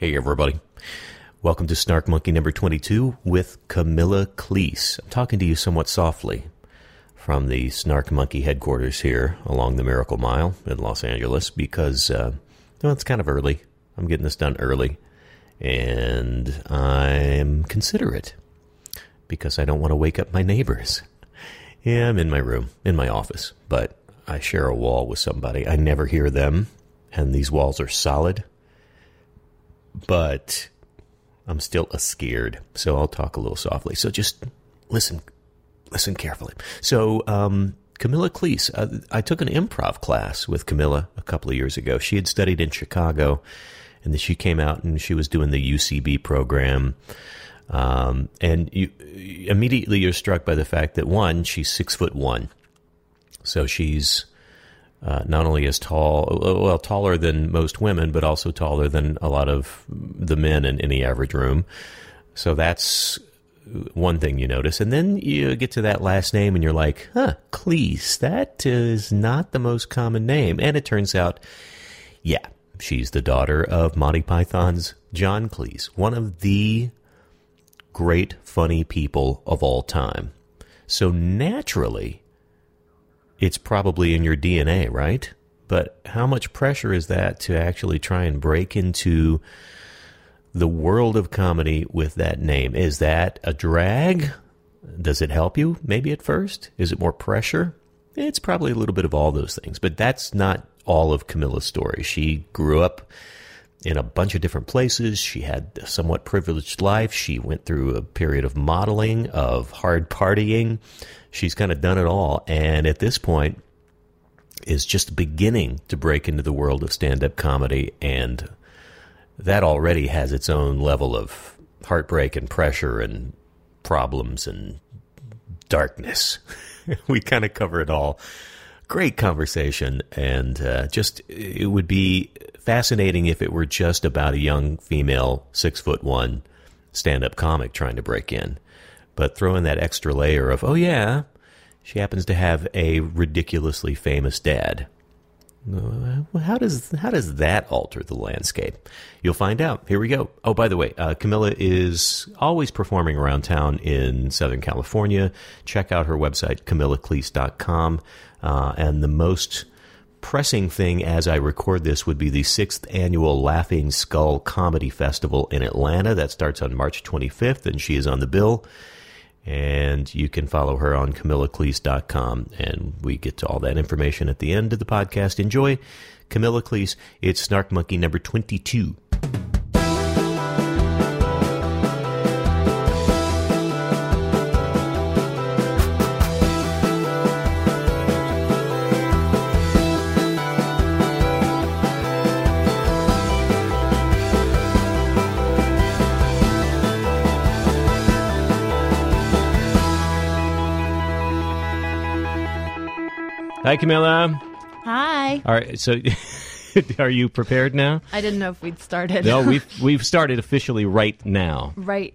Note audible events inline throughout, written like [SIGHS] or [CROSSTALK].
Hey, everybody. Welcome to Snark Monkey number 22 with Camilla Cleese. I'm talking to you somewhat softly from the Snark Monkey headquarters here along the Miracle Mile in Los Angeles because, uh, well, it's kind of early. I'm getting this done early. And I'm considerate because I don't want to wake up my neighbors. Yeah, I'm in my room, in my office, but I share a wall with somebody. I never hear them, and these walls are solid but I'm still a scared, so I'll talk a little softly. So just listen, listen carefully. So, um, Camilla Cleese, uh, I took an improv class with Camilla a couple of years ago. She had studied in Chicago, and then she came out and she was doing the UCB program. Um, and you immediately you're struck by the fact that one, she's six foot one, so she's uh, not only as tall, well, taller than most women, but also taller than a lot of the men in any average room. So that's one thing you notice. And then you get to that last name and you're like, huh, Cleese, that is not the most common name. And it turns out, yeah, she's the daughter of Monty Python's John Cleese, one of the great funny people of all time. So naturally, it's probably in your DNA, right? But how much pressure is that to actually try and break into the world of comedy with that name? Is that a drag? Does it help you maybe at first? Is it more pressure? It's probably a little bit of all those things, but that's not all of Camilla's story. She grew up in a bunch of different places. She had a somewhat privileged life. She went through a period of modeling, of hard partying. She's kind of done it all. And at this point, is just beginning to break into the world of stand up comedy. And that already has its own level of heartbreak and pressure and problems and darkness. [LAUGHS] we kind of cover it all. Great conversation. And uh, just, it would be fascinating if it were just about a young female, six foot one stand up comic trying to break in. But throw in that extra layer of, oh, yeah, she happens to have a ridiculously famous dad. How does how does that alter the landscape? You'll find out. Here we go. Oh, by the way, uh, Camilla is always performing around town in Southern California. Check out her website, camillacleese.com. Uh, and the most pressing thing as I record this would be the sixth annual Laughing Skull Comedy Festival in Atlanta. That starts on March 25th, and she is on the bill. And you can follow her on CamillaCleese.com. And we get to all that information at the end of the podcast. Enjoy Camilla Cleese. It's Snark Monkey number 22. Hi, Camilla. Hi. All right, so [LAUGHS] are you prepared now? I didn't know if we'd started. No, we've [LAUGHS] we've started officially right now. right,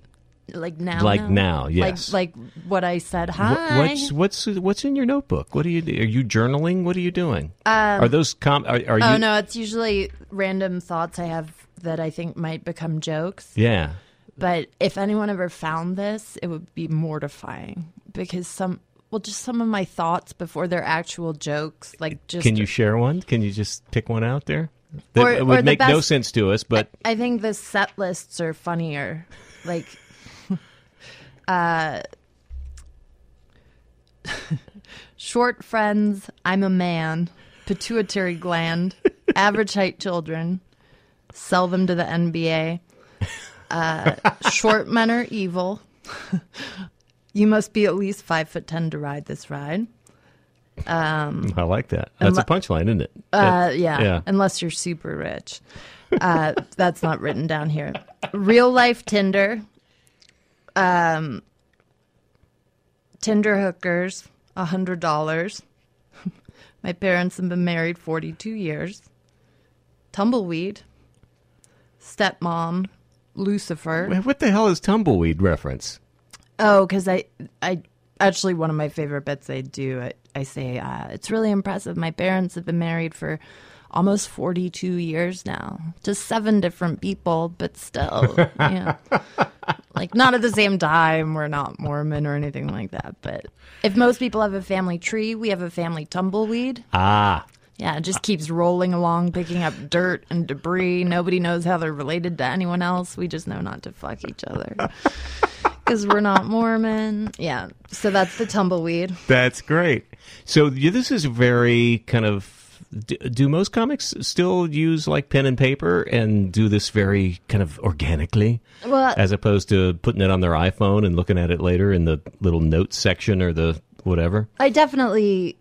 like now. Like now, yes. Like, like what I said. Wh- Hi. What's what's what's in your notebook? What are you are you journaling? What are you doing? Um, are those com? Are, are oh you? no, it's usually random thoughts I have that I think might become jokes. Yeah. But if anyone ever found this, it would be mortifying because some. Well, just some of my thoughts before they're actual jokes, like just. Can you share one? Can you just pick one out there? That Or- it would make no sense to us, but I think the set lists are funnier. Like, [LAUGHS] uh, [LAUGHS] short friends, I'm a man, pituitary gland, [LAUGHS] average height children, sell them to the NBA. Uh, short men are evil. You must be at least five foot ten to ride this ride. Um, [LAUGHS] I like that. That's a punchline, isn't it? Uh, yeah, Yeah. unless you're super rich. Uh, [LAUGHS] that's not written down here. Real life Tinder. Um, Tinder hookers, hundred dollars. [LAUGHS] My parents have been married forty two years. Tumbleweed. Stepmom. Lucifer. What the hell is tumbleweed reference? Oh, because I, I actually one of my favorite bits I do. I, I say uh, it's really impressive. My parents have been married for almost forty-two years now, to seven different people, but still, yeah, [LAUGHS] like not at the same time. We're not Mormon or anything like that. But if most people have a family tree, we have a family tumbleweed. Ah, Yeah, it just keeps rolling along, picking up dirt and debris. Nobody knows how they're related to anyone else. We just know not to fuck each other. [LAUGHS] Because we're not Mormon. Yeah. So that's the tumbleweed. that's great. So you, this is very kind of. Do, do most comics still use like pen and paper and do this very kind of organically, Well, as opposed to putting it on their iPhone and looking at it later in the little notes section or the whatever? I definitely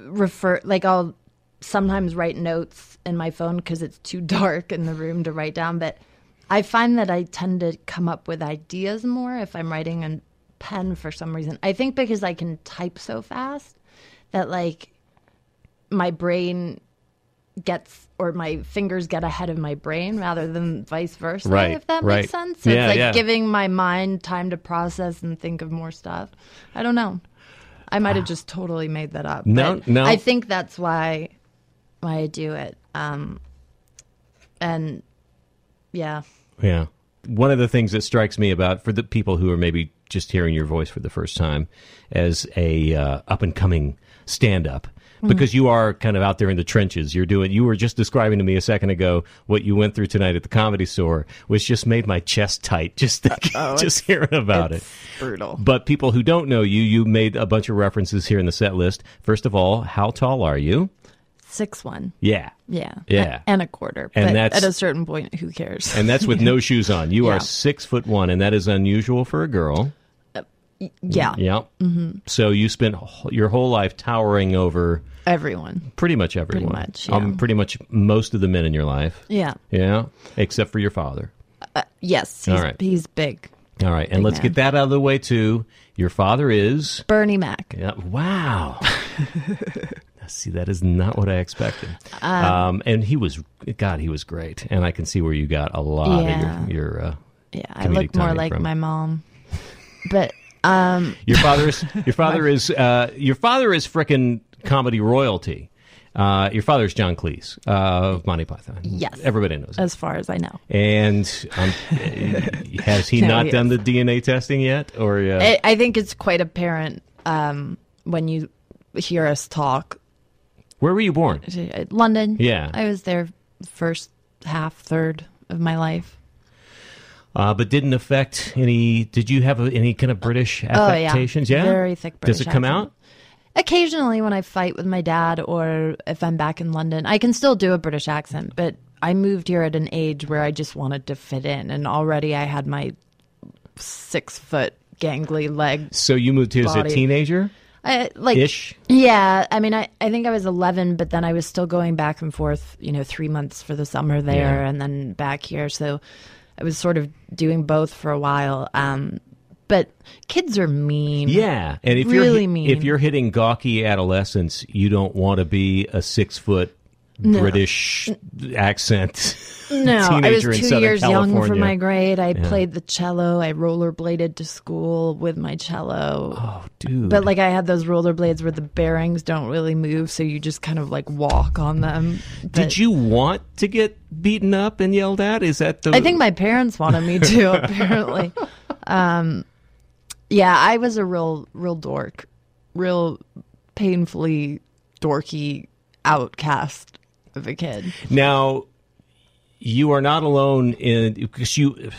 refer, like, I'll sometimes write notes in my phone because it's too [LAUGHS] dark in the room to write down. But I find that I tend to come up with ideas more if I'm writing in pen for some reason. I think because I can type so fast that, like, my brain gets or my fingers get ahead of my brain rather than vice versa Right, if that right. makes sense so Yeah, it's like yeah. giving my mind time to process and think of more stuff i don't know i might have [SIGHS] just totally made that up. No, no. i think that's why why i do it um and yeah Yeah. One of the things that strikes me about for the people who are maybe just hearing your voice for the first time as a uh, up and coming stand up because you are kind of out there in the trenches. You're doing you were just describing to me a second ago what you went through tonight at the comedy store, which just made my chest tight [LAUGHS] just thinking, just hearing about it. brutal But people who don't know you, you made a bunch of references here in the set list. First of all, how tall are you? Six one Yeah. yeah Yeah. and a quarter And but that's- at a certain point who cares And that's with [LAUGHS] no shoes on. You Yeah. are six foot one, and that is unusual for a girl. yeah Yeah. Mm-hmm. So you spent your whole life towering over everyone pretty much everyone. Pretty much, Um, pretty much most of the men in your life. yeah Yeah. Except for your father. yes he's, All right. he's big All right. And Big let's man. get that out of the way, too. Your father is. bernie mac Yeah. Wow. [LAUGHS] See, that is not what I expected. Um, and he was, God, he was great. And I can see where you got a lot Yeah. of your, your, uh, Yeah, I look more like from- my mom. But um [LAUGHS] Your father is your [LAUGHS] father is uh, your father is frickin' comedy royalty. Uh, your father is John Cleese uh, of Monty Python. Yes. everybody knows. It. as far as I know. And um, [LAUGHS] has he No, not he done the DNA testing yet? Or uh, I, I think it's quite apparent um when you hear us talk. Where were you born? London. Yeah. I was there first half, third of my life. Uh, but didn't affect any. Did you have a, any kind of British Oh, yeah. affectations? yeah, Very thick Does it come accent. out? Occasionally when I fight with my dad or if I'm back in London, I can still do a British accent, but I moved here at an age where I just wanted to fit in and already I had my six foot gangly leg So you moved here as a teenager, I, like ish. Yeah, I mean, I, I think I was 11, but then I was still going back and forth, you know, three months for the summer there Yeah. and then back here. So I was sort of doing both for a while. Um, but kids are mean. Yeah, and if Really you're mean. if you're hitting gawky adolescence, you don't want to be a six foot British accent. No, I was two years young for my grade. I played the cello. I rollerbladed to school with my cello. Oh, dude! But like I had those rollerblades where the bearings don't really move, so you just kind of like walk on them. But did you want to get beaten up and yelled at? Is that the? I think my parents wanted me to. [LAUGHS] apparently, um, yeah, I was a real, real dork, real painfully dorky outcast of a kid. now you are not alone in because you.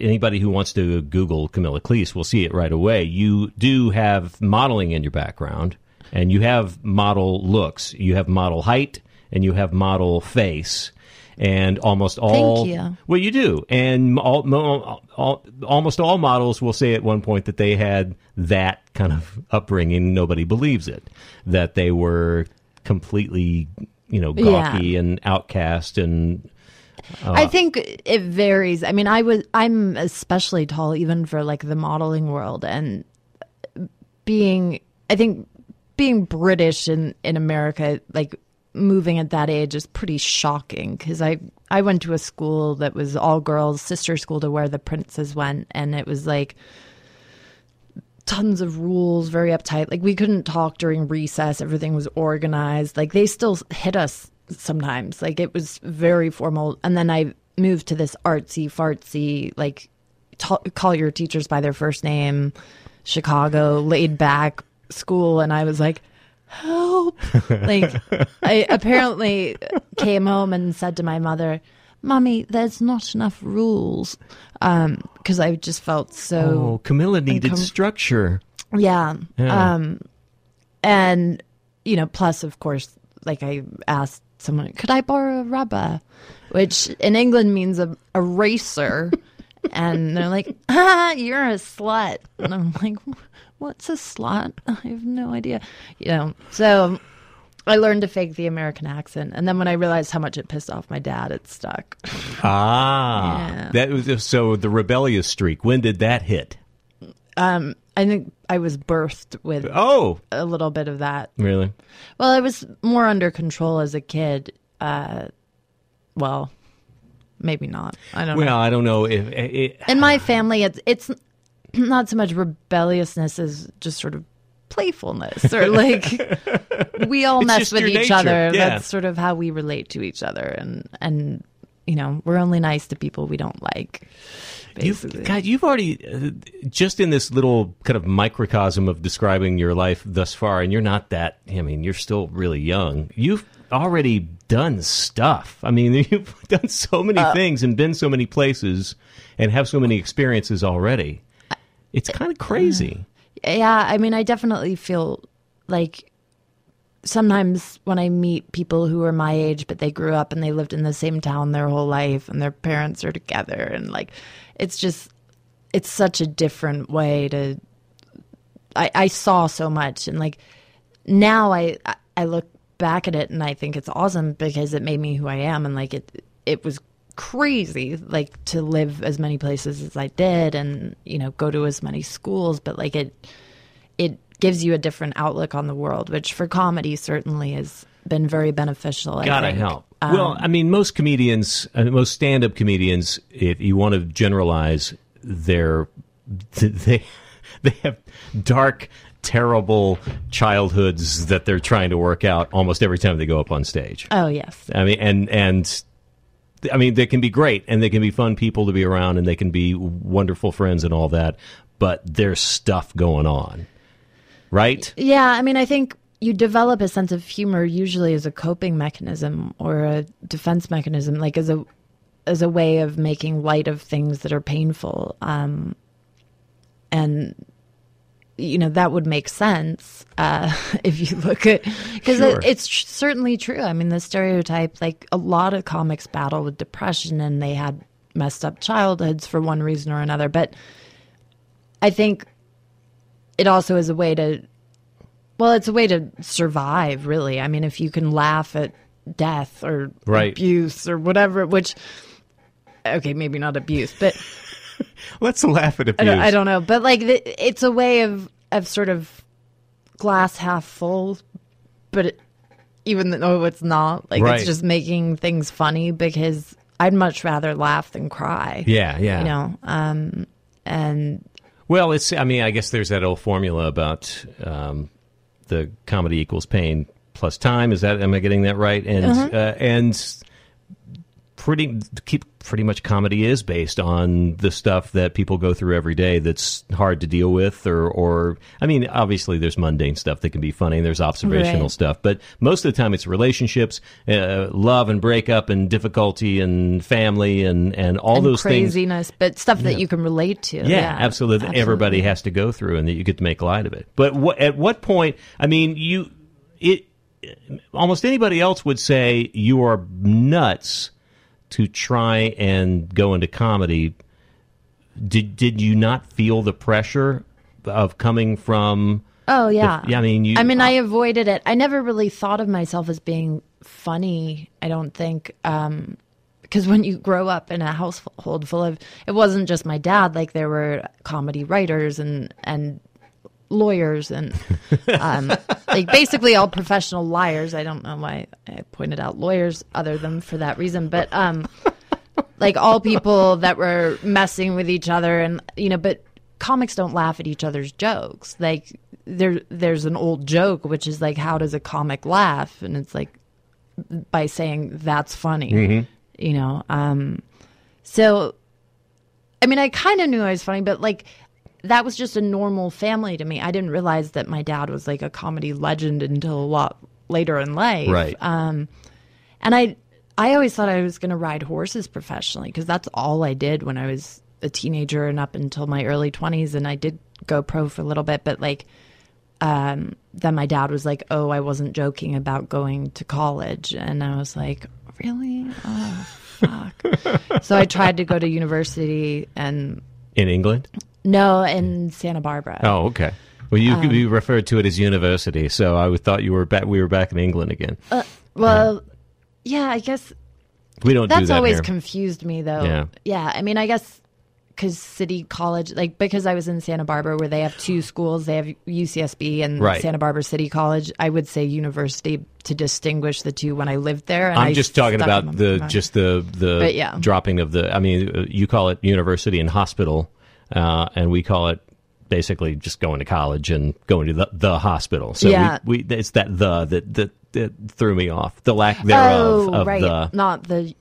Anybody who wants to Google Camilla Cleese will see it right away. You do have modeling in your background, and you have model looks. You have model height, and you have model face. And almost all, you. well, you do, and all, all, almost all models will say at one point that they had that kind of upbringing. Nobody believes it, that they were completely, you know, Yeah. gawky and outcast and uh, I think it varies. I mean, I was I'm especially tall even for like the modeling world and being I think being British in in America like moving at that age is pretty shocking cuz I I went to a school that was all girls, sister school to where the princes went and it was like tons of rules, very uptight. Like we couldn't talk during recess, everything was organized. Like they still hit us sometimes. Like it was very formal. And then I moved to this artsy fartsy like ta call your teachers by their first name, Chicago, laid back school and I was like help. like I apparently came home and said to my mother, "Mommy, there's not enough rules." Um because I just felt so Oh, Camilla needed uncom- structure. yeah. Yeah. Um, and you know, plus of course, like I asked someone, could I borrow a rubber, which in England means a eraser, [LAUGHS] and they're like, ah, you're a slut, and I'm like, what's a slut? I have no idea, you know. So I learned to fake the American accent, and then when I realized how much it pissed off my dad, it stuck. Ah, Yeah. that was so the rebellious streak. When did that hit? Um, I think I was birthed with Oh, a little bit of that. really? Well, I was more under control as a kid. Uh, well, maybe not. I don't know. Well, I don't know if it, In my family, it's it's [CLEARS THROAT] not so much rebelliousness as just sort of playfulness or like [LAUGHS] we all It's mess with each nature, other. yeah. That's sort of how we relate to each other, and and you know we're only nice to people we don't like. You've, God, you've already uh, just in this little kind of microcosm of describing your life thus far, and you're not that. I mean, you're still really young. You've already done stuff. I mean, [LAUGHS] you've done so many Uh, things and been so many places, and have so many experiences already. It's kind of crazy. Yeah, I mean, I definitely feel like sometimes when I meet people who are my age, but they grew up and they lived in the same town their whole life and their parents are together, and like, it's just, it's such a different way to. I, I saw so much, and like, now I I look back at it and I think it's awesome because it made me who I am, and like it it was crazy like to live as many places as I did and you know go to as many schools but like it it gives you a different outlook on the world which for comedy certainly has been very beneficial I Gotta think. help. well, I mean, most comedians, uh, most stand-up comedians, if you want to generalize, they're [LAUGHS] they they have dark, terrible childhoods that they're trying to work out almost every time they go up on stage. oh yes I mean, and and I mean, they can be great and they can be fun people to be around and they can be wonderful friends and all that, but there's stuff going on, right? Yeah, I mean, I think you develop a sense of humor usually as a coping mechanism or a defense mechanism, like as a as a way of making light of things that are painful. Um, and you know that would make sense uh, [LAUGHS] if you look at because Sure. it, it's tr- certainly true. I mean, the stereotype, like a lot of comics battle with depression, and they had messed up childhoods for one reason or another. But I think it also is a way to well it's a way to survive really i mean if you can laugh at death or Right. abuse or whatever which okay maybe not abuse but [LAUGHS] Let's laugh at I, abuse. don't, I don't know but like the, it's a way of of sort of glass half full but it, even though it's not like Right. it's just making things funny because i'd much rather laugh than cry Yeah, yeah. you know um and Well, it's. I mean, I guess there's that old formula about um, the comedy equals pain plus time. Is that? Am I getting that right? And uh, and pretty keep pretty much comedy is based on the stuff that people go through every day that's hard to deal with or or I mean obviously there's mundane stuff that can be funny and there's observational Right. stuff but most of the time it's relationships uh, love and breakup and difficulty and family and and all and those things craziness but stuff that you can relate to yeah, absolutely. that Everybody has to go through, and that you get to make light of it. But wh- at what point? I mean, you it almost anybody else would say you are nuts to try and go into comedy. Did did you not feel the pressure of coming from? Oh yeah. yeah, I mean, you- I mean, I avoided it. I never really thought of myself as being funny. I don't think, um, because when you grow up in a household full of, it wasn't just my dad. Like there were comedy writers and and lawyers and um, [LAUGHS] like basically all professional liars. I don't know why I pointed out lawyers other than for that reason, but um, like all people that were messing with each other and you know, but comics don't laugh at each other's jokes. Like there, there's an old joke which is like, how does a comic laugh? And it's like by saying that's funny, you know. Um, so, I mean, I kind of knew I was funny, but like that was just a normal family to me. I didn't realize that my dad was like a comedy legend until a lot later in life. Right. Um, and I, I always thought I was going to ride horses professionally because that's all I did when I was a teenager and up until my early twenties. And I did go pro for a little bit, but like, um, then my dad was like, "Oh, I wasn't joking about going to college," and I was like, "Really? Oh, fuck!" [LAUGHS] so I tried to go to university, and In England? no, in Santa Barbara. Oh, okay. Well, you, Um, you referred to it as university, so I thought you were back. We were back in England again. Well, yeah, I guess we don't do that's that always here. confused me though. Yeah. yeah. I mean, I guess because City College, like because I was in Santa Barbara, where they have two schools, they have UCSB and Right. Santa Barbara City College. I would say university to distinguish the two when I lived there. And I'm I just talking about the my- just the the But yeah. dropping of the. I mean, you call it university and hospital, uh, and we call it basically just going to college and going to the, the hospital. So Yeah. we, we it's that the that, that that threw me off. The lack thereof oh, of right, the. not the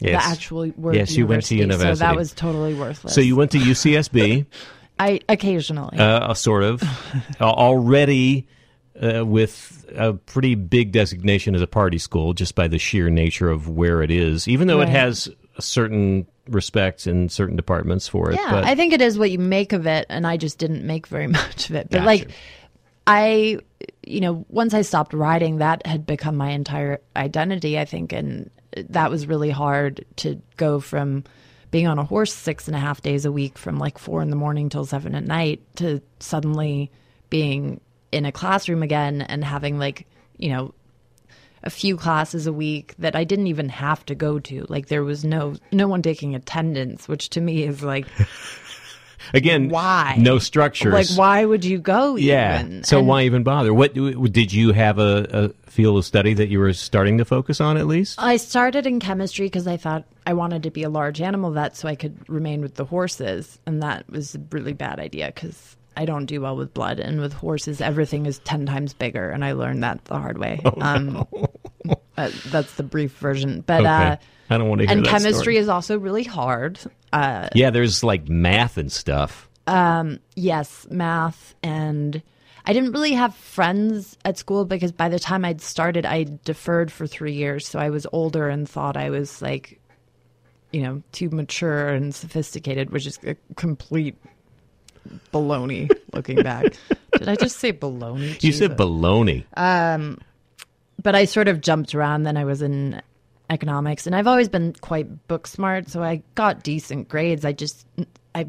Yes. the actual word. Yes, you went to university. So that was totally worthless. So you went to UCSB. [LAUGHS] I occasionally. uh, sort of [LAUGHS] uh, already uh, with a pretty big designation as a party school just by the sheer nature of where it is even though it has a certain respect in certain departments for it Yeah, but I think it is what you make of it, and I just didn't make very [LAUGHS] much of it. But Gotcha. like, I, you know, once I stopped writing, that had become my entire identity. I think, and that was really hard to go from being on a horse six and a half days a week, from like four in the morning till seven at night, to suddenly being in a classroom again and having like, you know, a few classes a week that I didn't even have to go to. Like there was no no one taking attendance, which to me is like [LAUGHS] again why? no structures like why would you go? yeah even? so And why even bother what did you have a, a field of study that you were starting to focus on at least I started in chemistry because I thought I wanted to be a large animal vet so I could remain with the horses, and that was a really bad idea because. I don't do well with blood, and with horses, everything is ten times bigger, and I learned that the hard way. um, uh, that's the brief version, but okay uh, i don't want to and that chemistry story. is also really hard. Uh, yeah there's like math and stuff yes, math and I didn't really have friends at school because by the time I'd started, I deferred for three years. So I was older and thought I was like, you know, too mature and sophisticated, which is a complete baloney looking back. [LAUGHS] Did I just say baloney? you said Jesus. baloney but I sort of jumped around. Then I was in economics, and I've always been quite book smart, so I got decent grades. I just I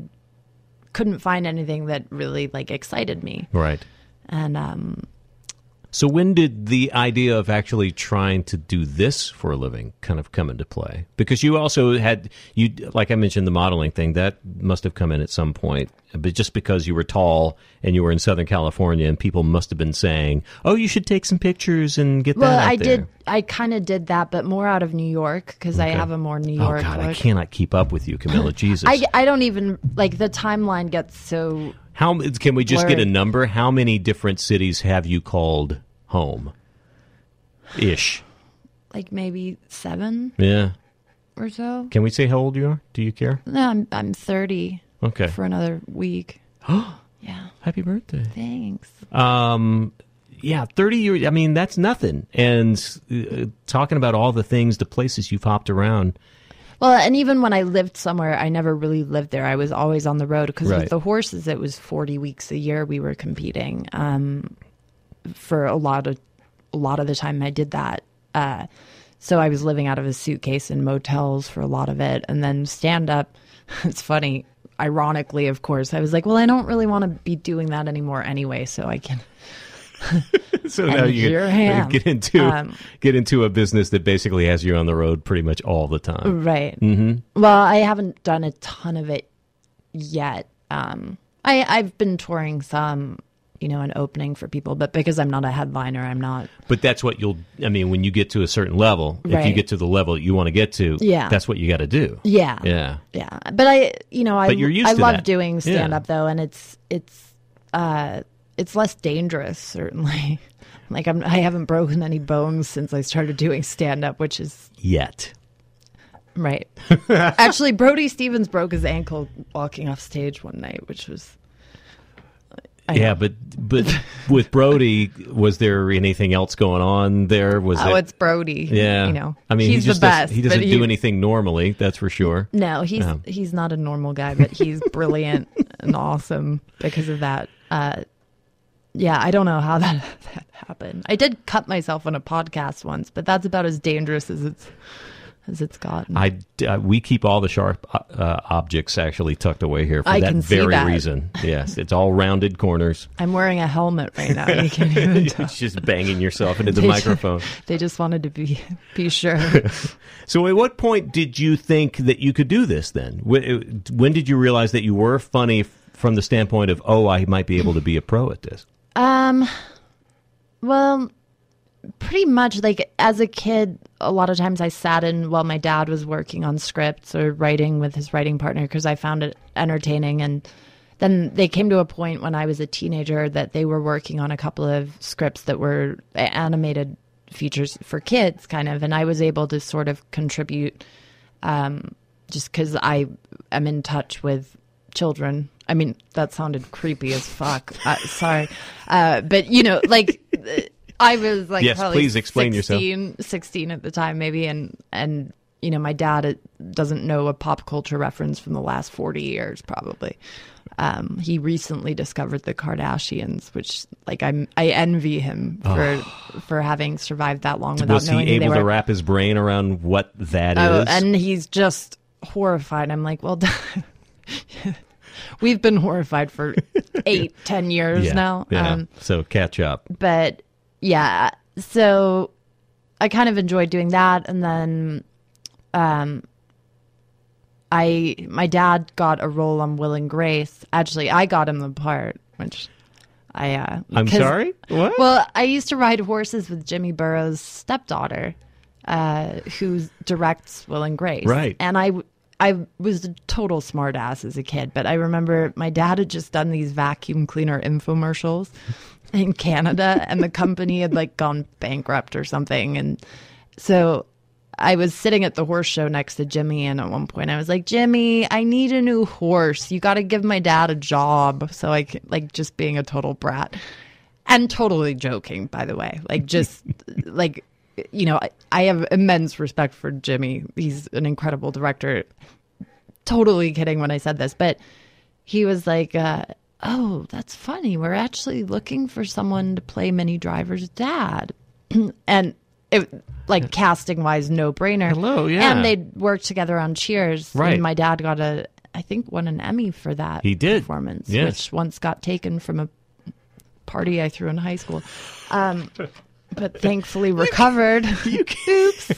couldn't find anything that really like excited me, right and um, So when did the idea of actually trying to do this for a living kind of come into play? Because you also had you like I mentioned the modeling thing that must have come in at some point, but just because you were tall and you were in Southern California and people must have been saying, "Oh, you should take some pictures and get well, that out I there." did. I kind of did that, but more out of New York because I have a more New York. Oh York. God, I cannot keep up with you, Camilla. [GASPS] Jesus, I, I don't even like the timeline gets so how can we just get a number? How many different cities have you called home? Ish. like maybe seven Yeah. or so. Can we say how old you are? Do you care? No, I'm I'm thirty Okay. for another week. Oh. [GASPS] Yeah, Happy birthday. thanks. Um, yeah, 30 years. I mean, that's nothing. And uh, talking about all the things, the places you've hopped around. Well, and even when I lived somewhere, I never really lived there. I was always on the road because Right. with the horses, it was forty weeks a year we were competing. Um, for a lot of a lot of the time, I did that. Uh, so I was living out of a suitcase in motels for a lot of it, and then stand up. [LAUGHS] It's funny, ironically, of course. I was like, well, I don't really want to be doing that anymore anyway, so I can. [LAUGHS] [LAUGHS] so now you [LAUGHS] get into Um, get into a business that basically has you on the road pretty much all the time. Right. Mm-hmm. Well, I haven't done a ton of it yet. Um, I I've been touring some, you know, an opening for people, but because I'm not a headliner, I'm not. But that's what you'll. I mean, when you get to a certain level, if you get to the level you want to get to, Yeah. that's what you got to do. Yeah. Yeah. Yeah. But I, you know, I But you're used I love that. doing Yeah. stand up though, and it's it's uh it's less dangerous certainly. [LAUGHS] like I'm I haven't broken any bones since I started doing stand up, which is Yet. right. [LAUGHS] Actually, Brody Stevens broke his ankle walking off stage one night, which was I Yeah, know. but but with Brody, was there anything else going on there? Was Oh, it? it's Brody. yeah. you know, I mean, he's he just the best. he doesn't do anything normally. That's for sure. No, he's Yeah. he's not a normal guy, but he's brilliant and awesome because of that. Uh, yeah, I don't know how [LAUGHS] that, that happened. I did cut myself on a podcast once, but that's about as dangerous as it's as it's gotten. I uh, we keep all the sharp uh, objects actually tucked away here for I that very that. reason. Yes, it's all rounded corners. [LAUGHS] I'm wearing a helmet right now. You can't [LAUGHS] even tell. It's just banging yourself into the They microphone. They just wanted to be be sure. So, at what point did you think that you could do this? Then, when, when did you realize that you were funny from the standpoint of, oh, I might be able to be a pro at this? Um, well, pretty much like as a kid, a lot of times I sat in while my dad was working on scripts or writing with his writing partner because I found it entertaining. And then they came to a point when I was a teenager that they were working on a couple of scripts that were animated features for kids, kind of, and I was able to sort of contribute um, just because I am in touch with children. I mean, that sounded creepy as fuck. Uh, sorry, uh, but you know, like I was like, Yes, probably please explain yourself. 16, 16 at the time, maybe, and and you know, my dad uh, doesn't know a pop culture reference from the last forty years, probably. Um, he recently discovered the Kardashians, which like I'm I envy him for for having survived that long without Oh. Was he knowing who they able to wrap his brain around what that is? Oh, and he's just horrified. I'm like, well, [LAUGHS] we've been horrified for [LAUGHS] eight, ten years yeah, now. yeah. Um, so catch up. but yeah, so I kind of enjoyed doing that, and then, um, I my dad got a role on Will and Grace. Actually, I got him the part, which I. Uh, I'm sorry. What? well, I used to ride horses with Jimmy Burrows' stepdaughter, uh, who directs Will and Grace. Right. And I, I was a total smartass as a kid, but I remember my dad had just done these vacuum cleaner infomercials [LAUGHS] in Canada, and the company had like gone bankrupt or something, and so. I was sitting at the horse show next to Jimmy, and at one point I was like, "Jimmy, I need a new horse. You got to give my dad a job." So I like just being a total brat and totally joking by the way like just [LAUGHS] like you know I, I have immense respect for jimmy he's an incredible director totally kidding when i said this but he was like uh, oh that's funny we're actually looking for someone to play Minnie Driver's dad [CLEARS THROAT] and it like casting wise no brainer Hello, yeah. and they'd worked together on cheers Right. and my dad got a i think won an emmy for that He did. performance Yes. which once got taken from a party I threw in high school. Um, [LAUGHS] but thankfully recovered. [LAUGHS] you [LAUGHS] Oops.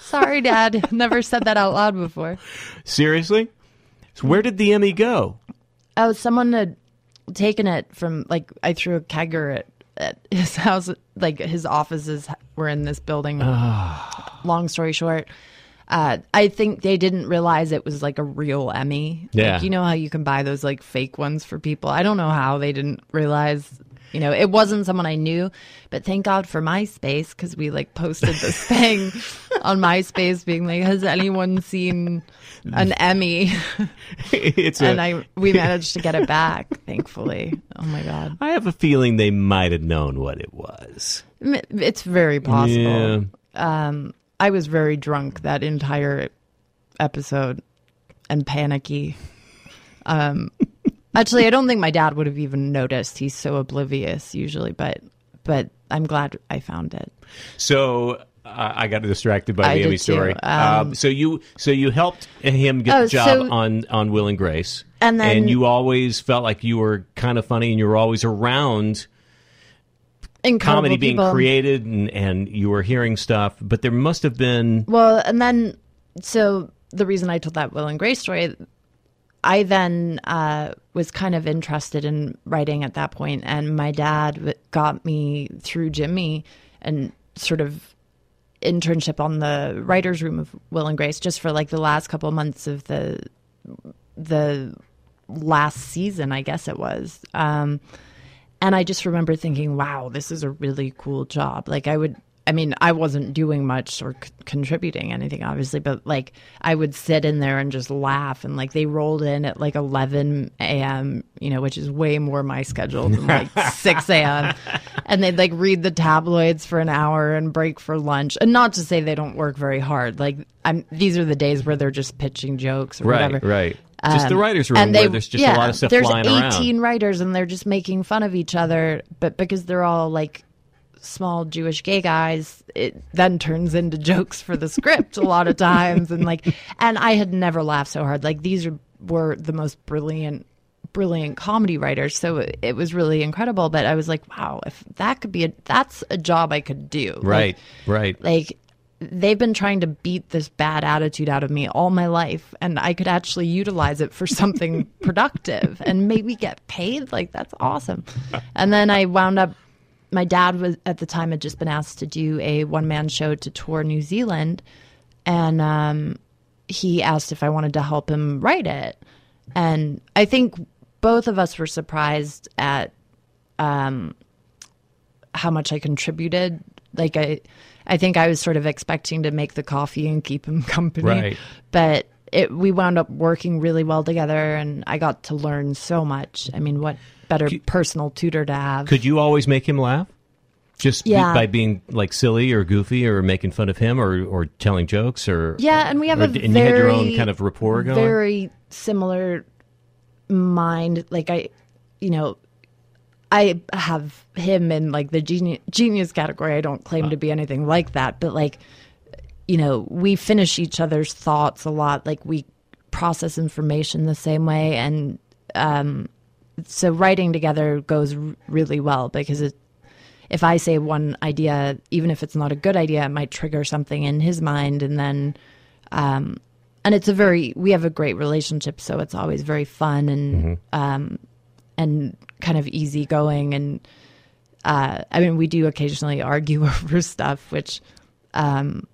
Sorry, Dad. [LAUGHS] Never said that out loud before. Seriously? So where did the Emmy go? Oh, someone had taken it from like I threw a kegger at, at his house. Like his offices were in this building. Long story short. Uh, I think they didn't realize it was like a real Emmy. Yeah. Like, you know how you can buy those like fake ones for people? I don't know how they didn't realize. You know, it wasn't someone I knew, but thank God for MySpace because we like posted this [LAUGHS] thing on MySpace being like, "Has anyone seen an Emmy?" it's [LAUGHS] and I we managed to get it back, thankfully. Oh my God, I have a feeling they might have known what it was. It's very possible. Yeah. Um, I was very drunk that entire episode and panicky. Um, actually, I don't think my dad would have even noticed. He's so oblivious usually, but but I'm glad I found it. So uh, I got distracted by I the Emmy story. Um, Um, so you so you helped him get Oh, the job so- on on Will and Grace, And then- you always felt like you were kind of funny, and you were always around. Comedy being people. created and, and you were hearing stuff, but there must have been Well, and then so the reason I told that Will and Grace story, I then uh, was kind of interested in writing at that point, and my dad got me through Jimmy and sort of internship on the writers' room of Will and Grace just for like the last couple months of the the last season, I guess it was. Um, and I just remember thinking, wow, this is a really cool job. Like, I would, I mean, I wasn't doing much or c- contributing anything, obviously, but like, I would sit in there and just laugh. And like, they rolled in at like 11 a.m., you know, which is way more my schedule than like [LAUGHS] 6 a.m. And they'd like read the tabloids for an hour and break for lunch. And not to say they don't work very hard. Like, I'm, these are the days where they're just pitching jokes or right, whatever. right. Just the Um, writers' room and where there's just yeah, a lot of stuff there's flying 18 around. writers and they're just making fun of each other, but because they're all like small Jewish gay guys, it then turns into jokes for the script a lot of times and like and I had never laughed so hard. Like these are, were the most brilliant brilliant comedy writers, so it, it was really incredible, but I was like, wow, if that could be a that's a job I could do. Like, Right, right. like they've been trying to beat this bad attitude out of me all my life and i could actually utilize it for something [LAUGHS] productive and maybe get paid like that's awesome and then i wound up my dad was at the time had just been asked to do a one-man show to tour new zealand and um, he asked if i wanted to help him write it and i think both of us were surprised at how much I contributed. Like I, I think I was sort of expecting to make the coffee and keep him [LAUGHS] company, Right. but it we wound up working really well together, and I got to learn so much. I mean, what better personal tutor to have? Could you always make him laugh? Just be- Yeah. by being like silly or goofy or making fun of him or, or telling jokes or yeah, and we have or a d- very you had your own kind of rapport going. very similar mind. Like I, you know, I have him in like the genius, genius category. I don't claim to be anything like that, but like, you know, we finish each other's thoughts a lot. Like we process information the same way, and um, so writing together goes r- really well because it. If I say one idea, even if it's not a good idea, it might trigger something in his mind, and then and it's a very we have a great relationship so it's always very fun and um and kind of easygoing and uh i mean we do occasionally argue [LAUGHS] over stuff which um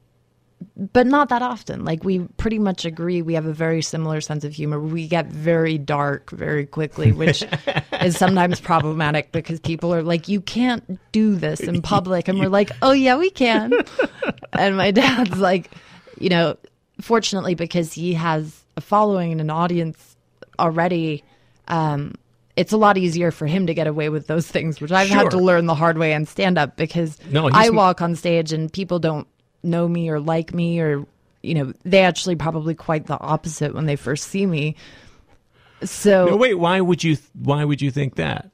but not that often. Like we pretty much agree we have a very similar sense of humor. We get very dark very quickly which [LAUGHS] is sometimes problematic because people are like you can't do this in public. And we're like oh yeah we can. [LAUGHS] And my dad's like you know fortunately because he has a following and an audience already um it's a lot easier for him to get away with those things which i've had to learn the hard way and stand up because No, i walk on stage and people don't know me or like me or you know they actually probably quite the opposite when they first see me so No, wait. Why would you? Why would you think that?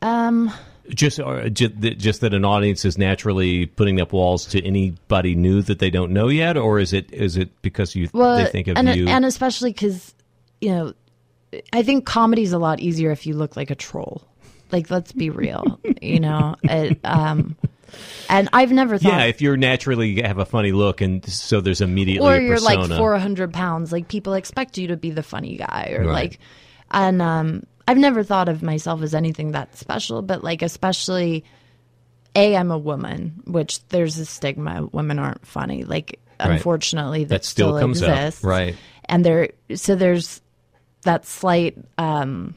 um Just, or just, just that an audience is naturally putting up walls to anybody new that they don't know yet, or is it is it because you well they think of and, you? and especially because you know i think comedy's a lot easier if you look like a troll like let's be real you know it, um and i've never thought yeah, if you're naturally have a funny look, and so there's immediately or you're persona. like 400 pounds like people expect you to be the funny guy or Right. like and um i've never thought of myself as anything that special but like especially a i'm a woman which there's a stigma women aren't funny like Right. unfortunately that, That still comes up, exists right. and there so there's that slight um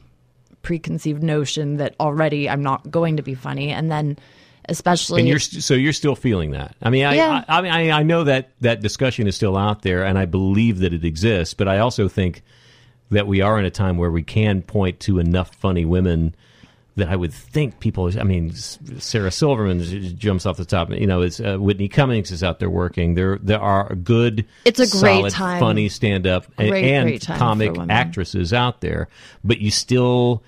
preconceived notion that already i'm not going to be funny and then especially and you're st- so you're still feeling that. I mean, I, Yeah. I, I mean, I, I know that that discussion is still out there, and I believe that it exists. But I also think that we are in a time where we can point to enough funny women that I would think people. I mean, Sarah Silverman jumps off the top. You know, it's uh, Whitney Cummings is out there working. There, there are good. It's a great solid, time. funny stand up and, and great time comic actresses out there, but you still,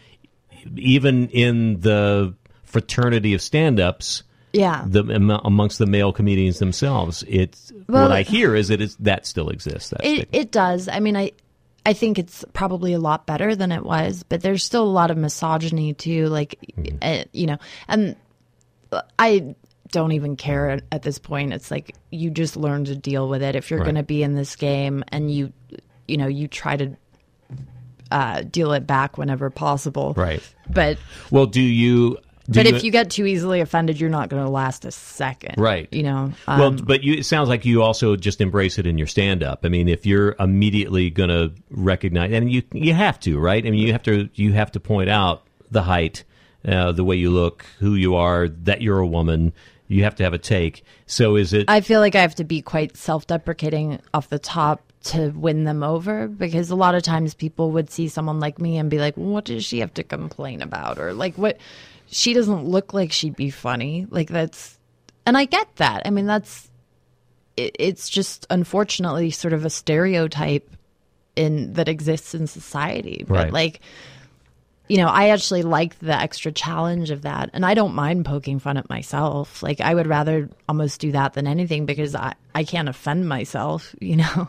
even in the fraternity of stand-ups yeah the amongst the male comedians themselves. It's Well- what I hear is that it's, that still exists. That It it does. I mean, I I think it's probably a lot better than it was, but there's still a lot of misogyny too. Like, Mm-hmm. uh, you know, and I don't even care at, at this point. It's like you just learn to deal with it. If you're Right. going to be in this game and you, you know, you try to uh, deal it back whenever possible. Right. But Well, do you? Do but if you get too easily offended, you're not going to last a second. Right. You know. Um, well, but you, it sounds like you also just embrace it in your stand up. I mean, if you're immediately going to recognize, and you you have to, right? I mean, you have to you have to point out the height, uh, the way you look, who you are, that you're a woman. You have to have a take. So is it? I feel like I have to be quite self-deprecating off the top to win them over because a lot of times people would see someone like me and be like, "What does she have to complain about?" or like, "What? She doesn't look like she'd be funny." Like that's, and I get that. I mean, that's it, it's just unfortunately sort of a stereotype in that exists in society. But Right. like you know, I actually like the extra challenge of that. And I don't mind poking fun at myself. Like, I would rather almost do that than anything because I, I can't offend myself, [LAUGHS] you know?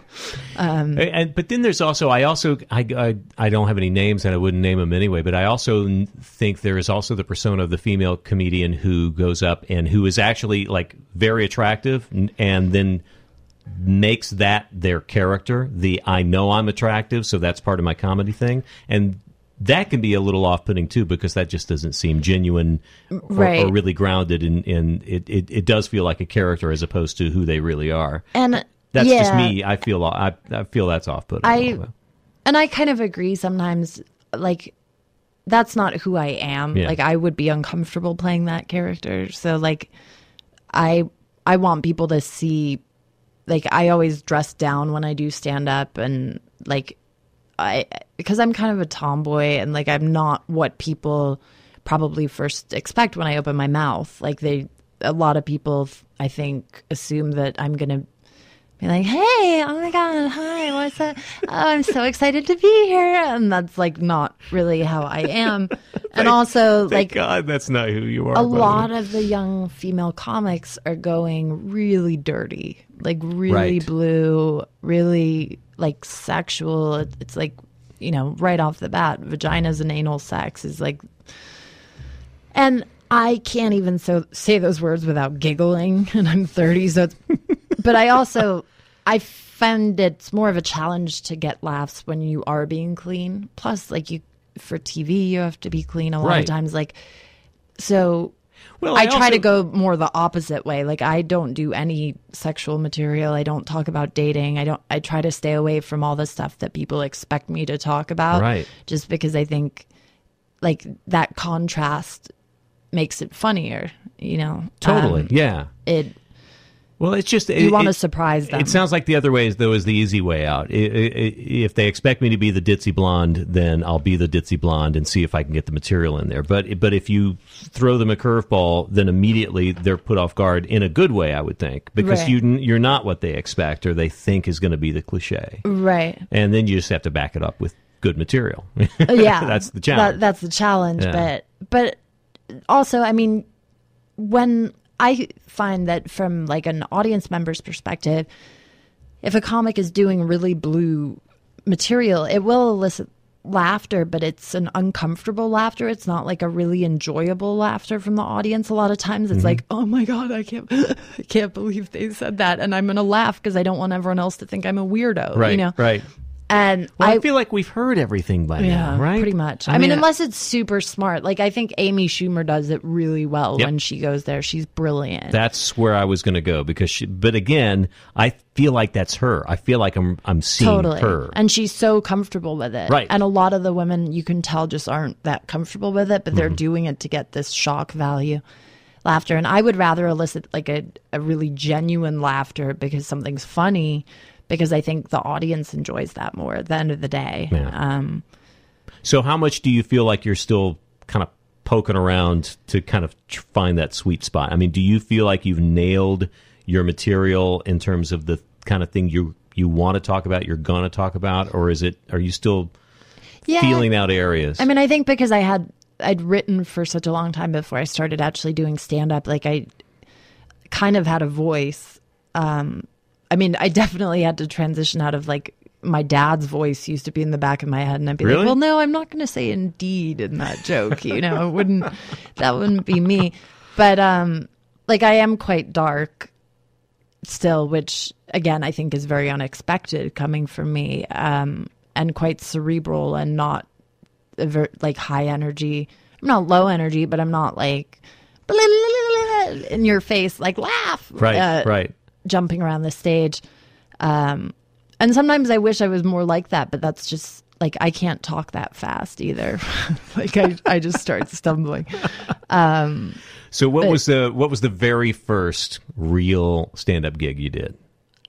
Um, and but then there's also I also I, I I don't have any names and I wouldn't name them anyway. But I also think there is also the persona of the female comedian who goes up and who is actually like very attractive n- and then makes that their character. The I know I'm attractive, so that's part of my comedy thing, and that can be a little off-putting too because that just doesn't seem genuine or, Right. or really grounded in, in it, it. It does feel like a character as opposed to who they really are. And That's yeah, just me. I feel I, I feel that's off-putting. I- And I kind of agree sometimes, like, that's not who I am. Yeah. Like, I would be uncomfortable playing that character. So, like, I I want people to see, like, I always dress down when I do stand up and, like, I, because I'm kind of a tomboy and, like, I'm not what people probably first expect when I open my mouth. Like, they, a lot of people, I think, assume that I'm going to be like, hey, oh my God, hi, what's up? Oh, I'm so excited to be here. And that's like not really how I am. [LAUGHS] and also, Thank like, God that's not who you are. a lot of the young female comics are going really dirty, like really Right. blue, really like sexual. It's like, you know, right off the bat, vaginas and anal sex is like, and I can't even so say those words without giggling, [LAUGHS] and I'm 30, so. It's, [LAUGHS] but I also, I find it's more of a challenge to get laughs when you are being clean. Plus, like you for TV, you have to be clean a lot Right. of times. Like, so Well, I, try also- to go more the opposite way. Like I don't do any sexual material. I don't talk about dating. I don't I try to stay away from all the stuff that people expect me to talk about. Right. Just because I think like that contrast makes it funnier, you know. Totally. Um, yeah. it Well, it's just you it- want to surprise them. It sounds like the other way is though is the easy way out. If they expect me to be the ditzy blonde, then I'll be the ditzy blonde and see if I can get the material in there. But but if you throw them a curveball, then immediately they're put off guard in a good way, I would think, because Right. you you're not what they expect or they think is going to be the cliche, right. and then you just have to back it up with good material. [LAUGHS] Yeah That's the challenge. That, that's the challenge Yeah. but but also i mean when i find that from like an audience member's perspective if a comic is doing really blue material it will elicit laughter but it's an uncomfortable laughter it's not like a really enjoyable laughter from the audience a lot of times Mm-hmm. it's like oh my god i can't [LAUGHS] i can't believe they said that and i'm gonna laugh because i don't want everyone else to think i'm a weirdo right. you know Right. And Well, I, I feel like we've heard everything by yeah, now, right? Pretty much. I, mean, unless it's super smart. Like I think Amy Schumer does it really well Yep. when she goes there. She's brilliant. That's where I was going to go because, she, but again, I feel like that's her. I feel like I'm I'm seeing totally. her. And she's so comfortable with it. Right. And a lot of the women you can tell just aren't that comfortable with it, but Mm-hmm. they're doing it to get this shock value laughter. And I would rather elicit like a, a really genuine laughter because something's funny because I think the audience enjoys that more at the end of the day. Yeah. Um So, how much do you feel like you're still kind of poking around to kind of find that sweet spot? I mean, do you feel like you've nailed your material in terms of the kind of thing you you want to talk about, you're going to talk about, or is it? Are you still yeah. feeling out areas? I mean, I think because I had I'd written for such a long time before I started actually doing stand up, like I kind of had a voice. Um, I mean, I definitely had to transition out of like my dad's voice used to be in the back of my head, and I'd be Really? like, "Well, no, I'm not going to say indeed in that joke." You know, it wouldn't that wouldn't be me. but um, like I am quite dark still, which again I think is very unexpected coming from me, um, and quite cerebral and not like high energy. I'm not low energy, but I'm not like [LAUGHS] in your face, like laugh, Right, uh, right. Jumping around the stage. Um, and sometimes I wish I was more like that, but that's just like I can't talk that fast either. [LAUGHS] like I, I just start [LAUGHS] stumbling. Um, So what was the what was the very first real stand up gig you did?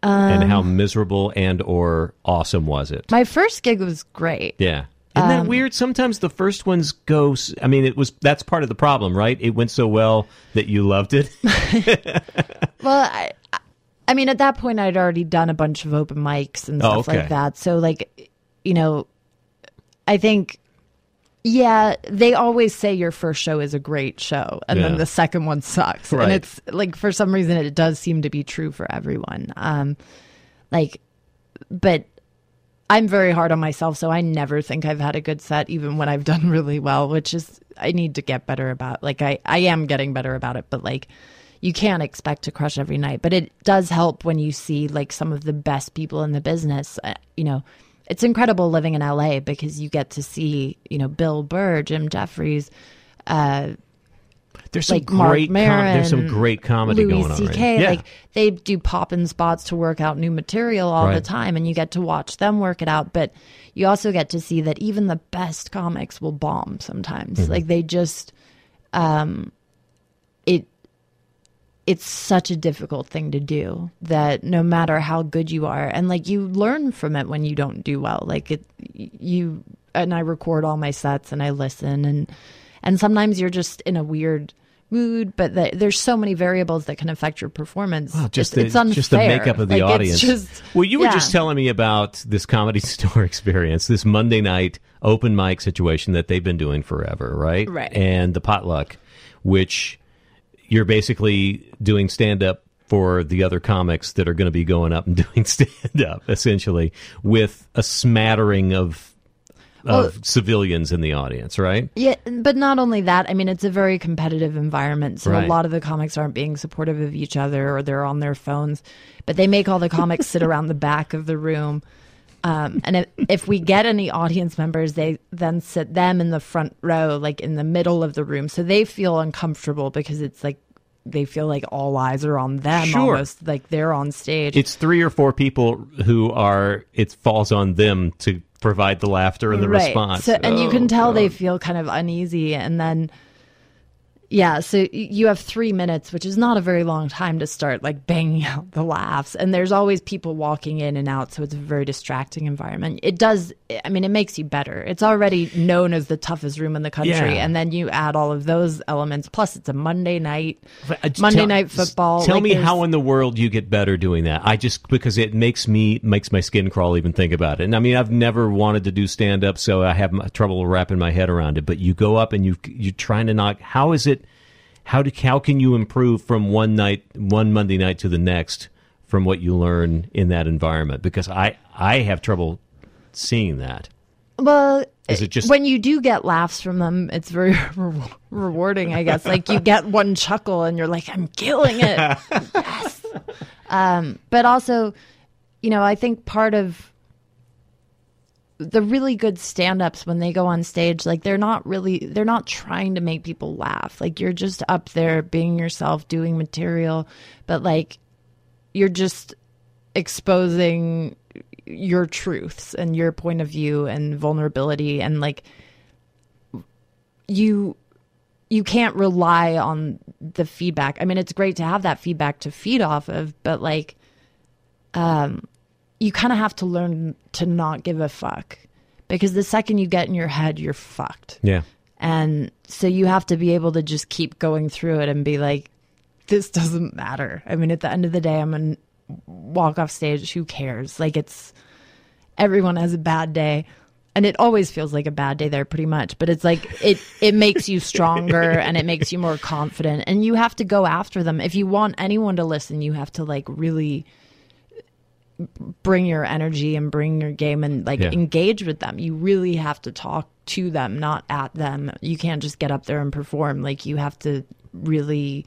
and Um, how miserable and or awesome was it? My first gig was great. Yeah. Isn't Um, that weird? Sometimes the first ones go. I mean, it was that's part of the problem, right? It went so well that you loved it. [LAUGHS] Well, I, I mean, at that point, I'd already done a bunch of open mics and Oh, stuff okay. like that. So, like, you know, I think, yeah, they always say your first show is a great show, and Yeah. then the second one sucks. Right. And it's like for some reason, it does seem to be true for everyone. Um, like, but I'm very hard on myself, so I never think I've had a good set, even when I've done really well, which is I need to get better about. Like I, I am getting better about it, but like you can't expect to crush every night. But it does help when you see like some of the best people in the business. Uh, you know, it's incredible living in LA because you get to see you know Bill Burr, Jim Jefferies, There's some like great com- there's some great comedy Louis going on. Right? Yeah. Like they do pop in spots to work out new material all the time, and you get to watch them work it out. But you also get to see that even the best comics will bomb sometimes. Mm-hmm. Like they just, um. It's such a difficult thing to do that no matter how good you are, and like you learn from it when you don't do well. Like it, you and I record all my sets and I listen and and sometimes you're just in a weird mood but the, there's so many variables that can affect your performance Well, just it's, the, it's unfair. just the makeup of the Like, audience. just, well, you were yeah. just telling me about this comedy [LAUGHS] store experience, this Monday night open mic situation that they've been doing forever, right? Right. And the potluck, which you're basically doing stand up for the other comics that are going to be going up and [LAUGHS] doing stand up, essentially, with a smattering of of civilians in the audience, right? Yeah, but not only that. I mean, it's a very competitive environment, so Right. a lot of the comics aren't being supportive of each other, or they're on their phones. But they make all the comics sit [LAUGHS] around the back of the room. Um, and if, if we get any audience members, they then sit them in the front row, like in the middle of the room, so they feel uncomfortable because it's like they feel like all eyes are on them, Sure. almost like they're on stage. It's three or four people who are. It falls on them to provide the laughter and the right. response. So, and you Oh, can tell they feel kind of uneasy, and then yeah, so you have three minutes, which is not a very long time to start like banging [LAUGHS] out the laughs, and there's always people walking in and out, so it's a very distracting environment. It does, I mean, it makes you better. It's already known as the toughest room in the country, Yeah. and then you add all of those elements. Plus, it's a Monday night, uh, Monday tell- night football. Tell like, me how in the world you get better doing that. I just because it makes me makes my skin crawl even think about it. And I mean, I've never wanted to do stand up, so I have trouble wrapping my head around it. But you go up and you you're trying to knock. How is it? How do how can you improve from one night one Monday night to the next from what you learn in that environment? Because I I have trouble seeing that. Well, Is it just- when you do get laughs from them, it's very [LAUGHS] re- rewarding, I guess. Like you get one chuckle and you're like, I'm killing it. [LAUGHS] yes. Um, but also, you know, I think part of the really good stand-ups when they go on stage like they're not really they're not trying to make people laugh like you're just up there being yourself doing material but like you're just exposing your truths and your point of view and vulnerability and like you you can't rely on the feedback. I mean, it's great to have that feedback to feed off of, but like um you kind of have to learn to not give a fuck because the second you get in your head, you're fucked. Yeah. And so you have to be able to just keep going through it and be like, this doesn't matter. I mean, at the end of the day, I'm going to walk off stage. Who cares? Like, it's everyone has a bad day. And it always feels like a bad day there, pretty much. But it's like it it makes you stronger [LAUGHS] and it makes you more confident. And you have to go after them. If you want anyone to listen, you have to like really bring your energy and bring your game and like Yeah. engage with them. You really have to talk to them, not at them. You can't just get up there and perform. Like you have to really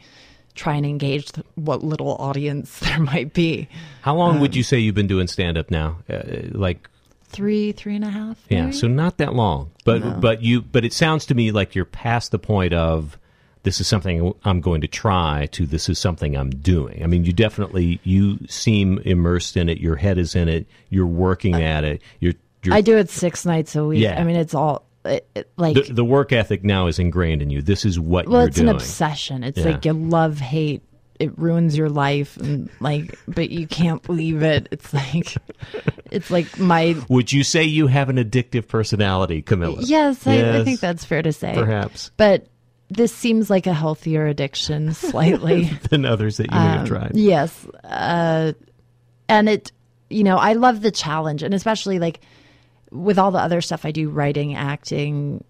try and engage th- what little audience [LAUGHS] there might be. How long would you say you've been doing stand up now? Uh, like Three, three and a half. yeah, so not that long. But but you but it sounds to me like you're past the point of this is something I'm going to try to this is something I'm doing. I mean, you definitely you seem immersed in it. Your head is in it. You're working at it. You're, you're I do it six nights a week. Yeah. I mean, it's all it, it- like the, the work ethic now is ingrained in you. This is what well, it's doing. an obsession. It's Yeah. like you love hate. It ruins your life, and like, but you can't leave it. It's like, [LAUGHS] it's like my Would you say you have an addictive personality, Camilla? yes. I, I think that's fair to say. perhaps but this seems like a healthier addiction, slightly. [LAUGHS] than others that you may have Um, tried. Yes. Uh, and it, you know, I love the challenge. And especially like with all the other stuff I do, writing, acting,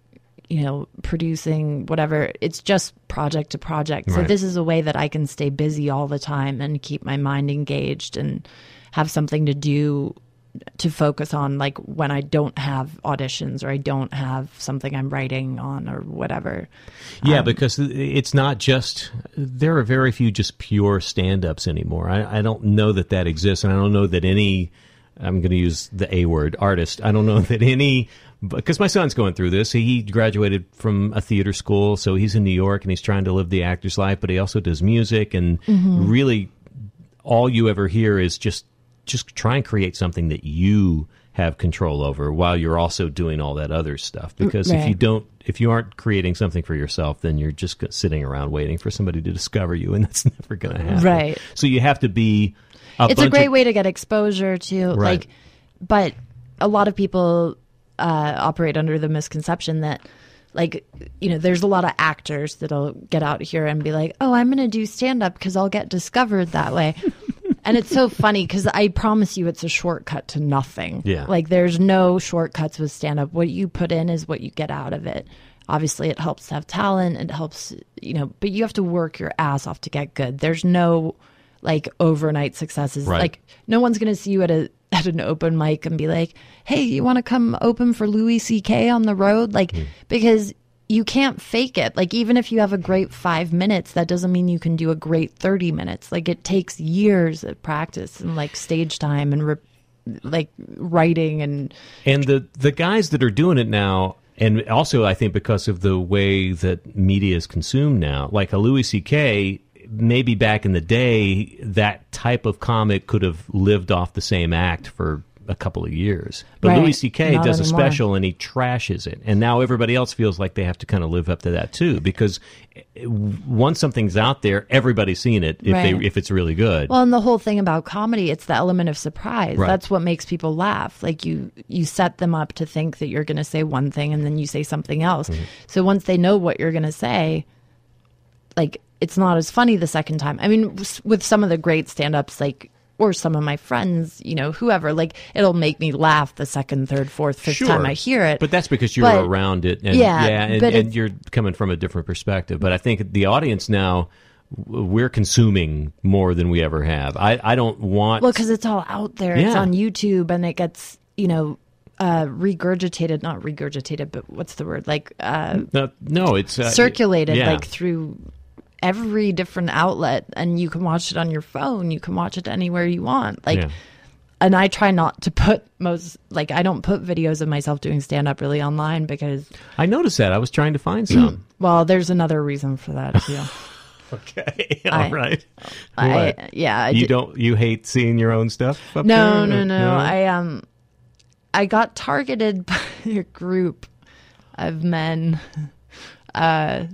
you know, producing, whatever, it's just project to project. So Right. this is a way that I can stay busy all the time and keep my mind engaged and have something to do to focus on like when I don't have auditions or I don't have something I'm writing on or whatever. Yeah, Um, because it's not just there are very few just pure stand-ups anymore. I, I don't know that that exists, and I don't know that any. I'm going to use the A word, artist. I don't know [LAUGHS] that any because my son's going through this. He graduated from a theater school, so he's in New York and he's trying to live the actor's life, but he also does music and Mm-hmm. really all you ever hear is just just try and create something that you have control over while you're also doing all that other stuff because if you don't if you aren't creating something for yourself then you're just sitting around waiting for somebody to discover you and that's [LAUGHS] never going to happen Right. so you have to be a it's a great of- way to get exposure to Right. like but a lot of people uh, operate under the misconception that like you know there's a lot of actors that'll get out here and be like oh i'm gonna do stand up because i'll get discovered that way [LAUGHS] and it's so funny because i promise you it's a shortcut to nothing. Yeah. like there's no shortcuts with stand up what you put in is what you get out of it. Obviously it helps to have talent. It helps you know but you have to work your ass off to get good. There's no like overnight successes. Right. like no one's going to see you at a [LAUGHS] at an open mic and be like hey you want to come open for louis ck on the road? Like Hmm. because you can't fake it like even if you have a great five minutes that doesn't mean you can do a great 30 minutes like it takes years of practice and like stage time and re- like writing and And the the guys that are doing it now, and also I think because of the way that media is consumed now, like a Louis C.K. Maybe back in the day, that type of comic could have lived off the same act for a couple of years. But Right. Louis C.K. Not does a special and he trashes it, and now everybody else feels like they have to kind of live up to that too. Because eh, once something's out there, everybody's seen it if Right. they if it's really good. Well, and the whole thing about comedy, it's the element of surprise. Right. That's what makes people laugh. Like you you set them up to think that you're going to say one thing and then you say something else. Mm-hmm. So once they know what you're going to say, like it's not as funny the second time. I mean, with some of the great stand-ups like or some of my friends, you know, whoever, like it'll make me laugh the second, third, fourth, fifth time I hear it. But that's because you're But- around it, and Yeah, yeah, and, and you're coming from a different perspective. But I think the audience now, we're consuming more than we ever have. I, I don't want. Well, because it's all out there. It's on YouTube, and it gets you know uh, regurgitated, not regurgitated, but what's the word? Like uh, no, no, it's uh, circulated, yeah. like through every different outlet, and you can watch it on your phone. You can watch it anywhere you want. Like, Yeah. and I try not to put most like I don't put videos of myself doing stand up really online because I noticed that. I was trying to find some. [CLEARS THROAT] well, there's another reason for that too. [LAUGHS] okay, [LAUGHS] I- all right. I yeah, I you d- don't. You hate seeing your own stuff. Up No, there? no, no, I um, I got targeted [LAUGHS] by a group of men. Uh,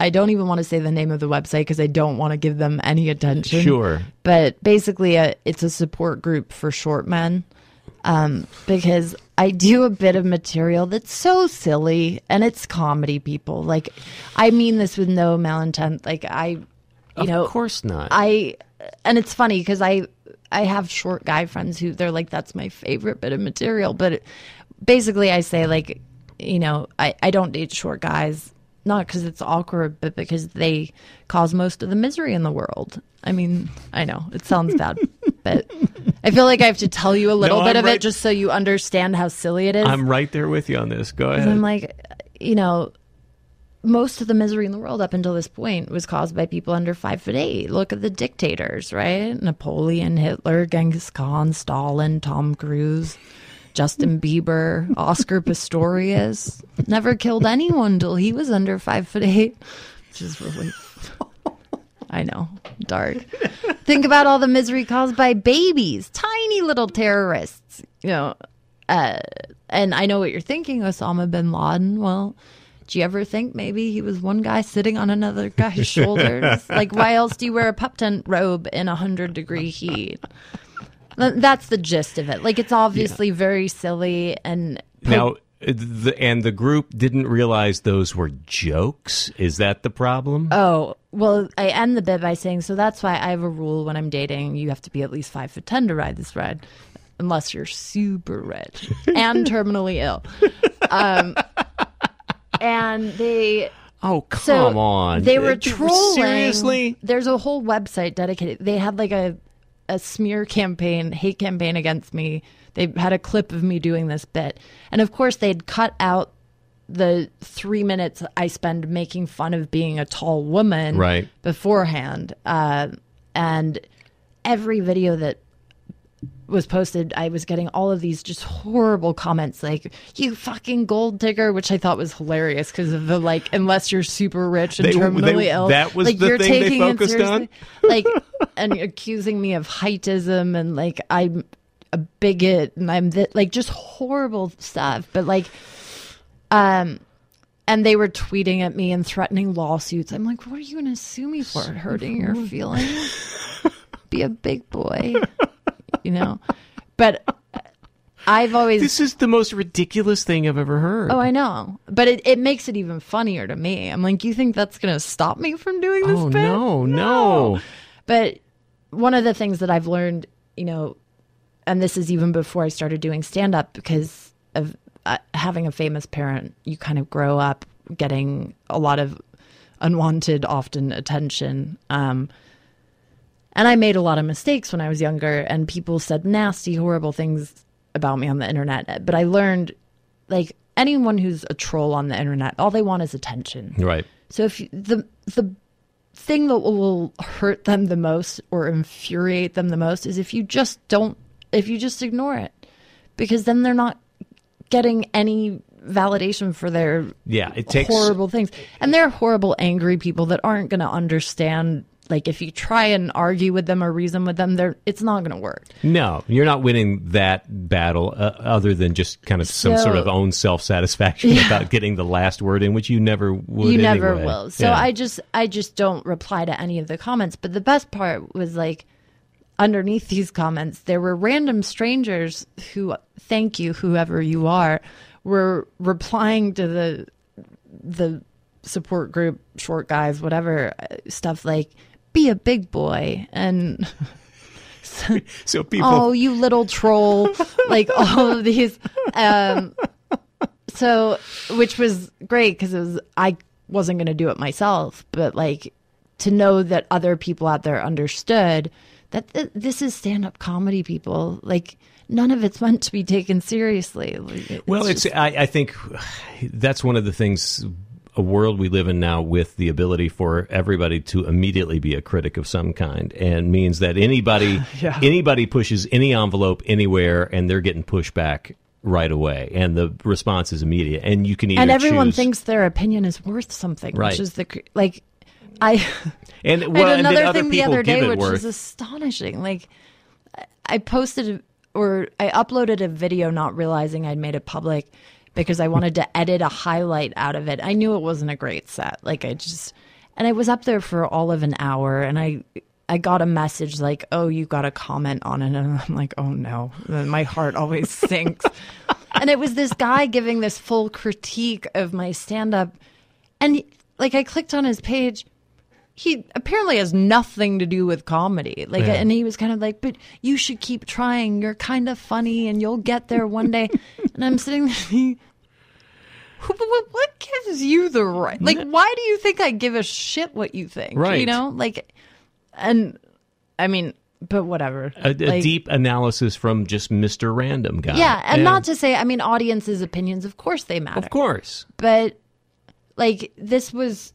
I don't even want to say the name of the website because I don't want to give them any attention. Sure. but basically, a, it's a support group for short men. Um, because I do a bit of material that's so silly and it's comedy. People like, I mean this with no malintent. Like I, you Of know, Of course not. I and it's funny because I I have short guy friends who they're like that's my favorite bit of material, but it, basically I say like you know I I don't date short guys not because it's awkward, but because they cause most of the misery in the world. I mean, I know it sounds bad, [LAUGHS] but I feel like I have to tell you a little No, bit I'm of right- it just so you understand how silly it is. I'm right there with you on this. Go ahead. I'm like, you know, most of the misery in the world up until this point was caused by people under five foot eight. Look at the dictators, right? Napoleon, Hitler, Genghis Khan, Stalin, Tom Cruise, Justin Bieber, Oscar Pistorius. Never killed anyone till he was under five foot eight, which is really. [LAUGHS] I know, dark. Think about all the misery caused by babies, tiny little terrorists. You know, uh, and I know what you're thinking, Osama bin Laden. Well, do you ever think maybe he was one guy sitting on another guy's shoulders? [LAUGHS] like, why else do you wear a pup tent robe in a hundred degree heat? Th- That's the gist of it. Like, it's obviously very silly and. Now, the, and the group didn't realize those were jokes. Is that the problem? Oh, well, I end the bit by saying, so that's why I have a rule when I'm dating. You have to be at least five foot ten to ride this ride, unless you're super rich [LAUGHS] and terminally ill. Um, and they oh, come so on. They were trolling. Seriously? There's a whole website dedicated. They had like a a smear campaign, hate campaign against me. They had a clip of me doing this bit, and of course they'd cut out the three minutes I spend making fun of being a tall woman Right. beforehand. Uh, and every video that was posted, I was getting all of these just horrible comments like, you fucking gold digger, which I thought was hilarious because of the like, unless you're super rich and They- terminally they- ill. that was like, the you're thing they taking it focused on? seriously. Like, and accusing me of heightism and like, I'm a bigot and I'm th- like just horrible stuff. But like, um, and they were tweeting at me and threatening lawsuits. I'm like, what are you going to sue me for? Hurting your [LAUGHS] feelings? Be a big boy, you know? But I've always. This is the most ridiculous thing I've ever heard. Oh, I know. But it, it makes it even funnier to me. I'm like, you think that's going to stop me from doing this Oh, bit? no, no. But one of the things that I've learned, you know, and this is even before I started doing stand up because of uh, having a famous parent, you kind of grow up getting a lot of unwanted, often attention. Um, and I made a lot of mistakes when I was younger, and people said nasty, horrible things about me on the internet. But I learned, like, anyone who's a troll on the internet, all they want is attention. Right. So if you, the the thing that will hurt them the most or infuriate them the most is if you just don't if you just ignore it because then they're not getting any validation for their Yeah, it takes horrible things. And they're horrible angry people that aren't going to understand like if you try and argue with them or reason with them they're it's not going to work. No, you're not winning that battle uh, other than just kind of some So- sort of own self satisfaction about getting the last word in, which you never would. you never anyway. will so Yeah. i just i just don't reply to any of the comments but the best part was like underneath these comments there were random strangers who thank you whoever you are were replying to the the support group short guys whatever uh, stuff like be a big boy and [LAUGHS] so people. oh you little troll like all of these um so which was great because it was i wasn't going to do it myself but like to know that other people out there understood that th- this is stand-up comedy people like none of it's meant to be taken seriously it's Well, it's just- I, I think that's one of the things a world we live in now with the ability for everybody to immediately be a critic of some kind and means that anybody [LAUGHS] anybody pushes any envelope anywhere and they're getting pushed back right away and the response is immediate and you can either and everyone choose- thinks their opinion is worth something Right. which is the cr- like i and [LAUGHS] well and another other thing the other day, which worth is astonishing. Like, I posted or I uploaded a video not realizing I'd made it public because I wanted to edit a highlight out of it. I knew it wasn't a great set. Like, I just, and I was up there for all of an hour and I, I got a message like, oh, you got a comment on it. [LAUGHS] And I'm like, oh no. My heart always [LAUGHS] sinks. and it was this guy giving this full critique of my stand up. And like, I clicked on his page he apparently has nothing to do with comedy. Like, Yeah. and he was kind of like, "But you should keep trying. You're kind of funny, and you'll get there one day." [LAUGHS] and I'm sitting there. What, gives you the right? Like, why do you think I give a shit what you think? Right. You know, like, and I mean, but whatever. a, a Like, deep analysis from just Mr. Random guy. yeah, and not to say, I mean, audiences' opinions, of course, they matter. Of course. but like this was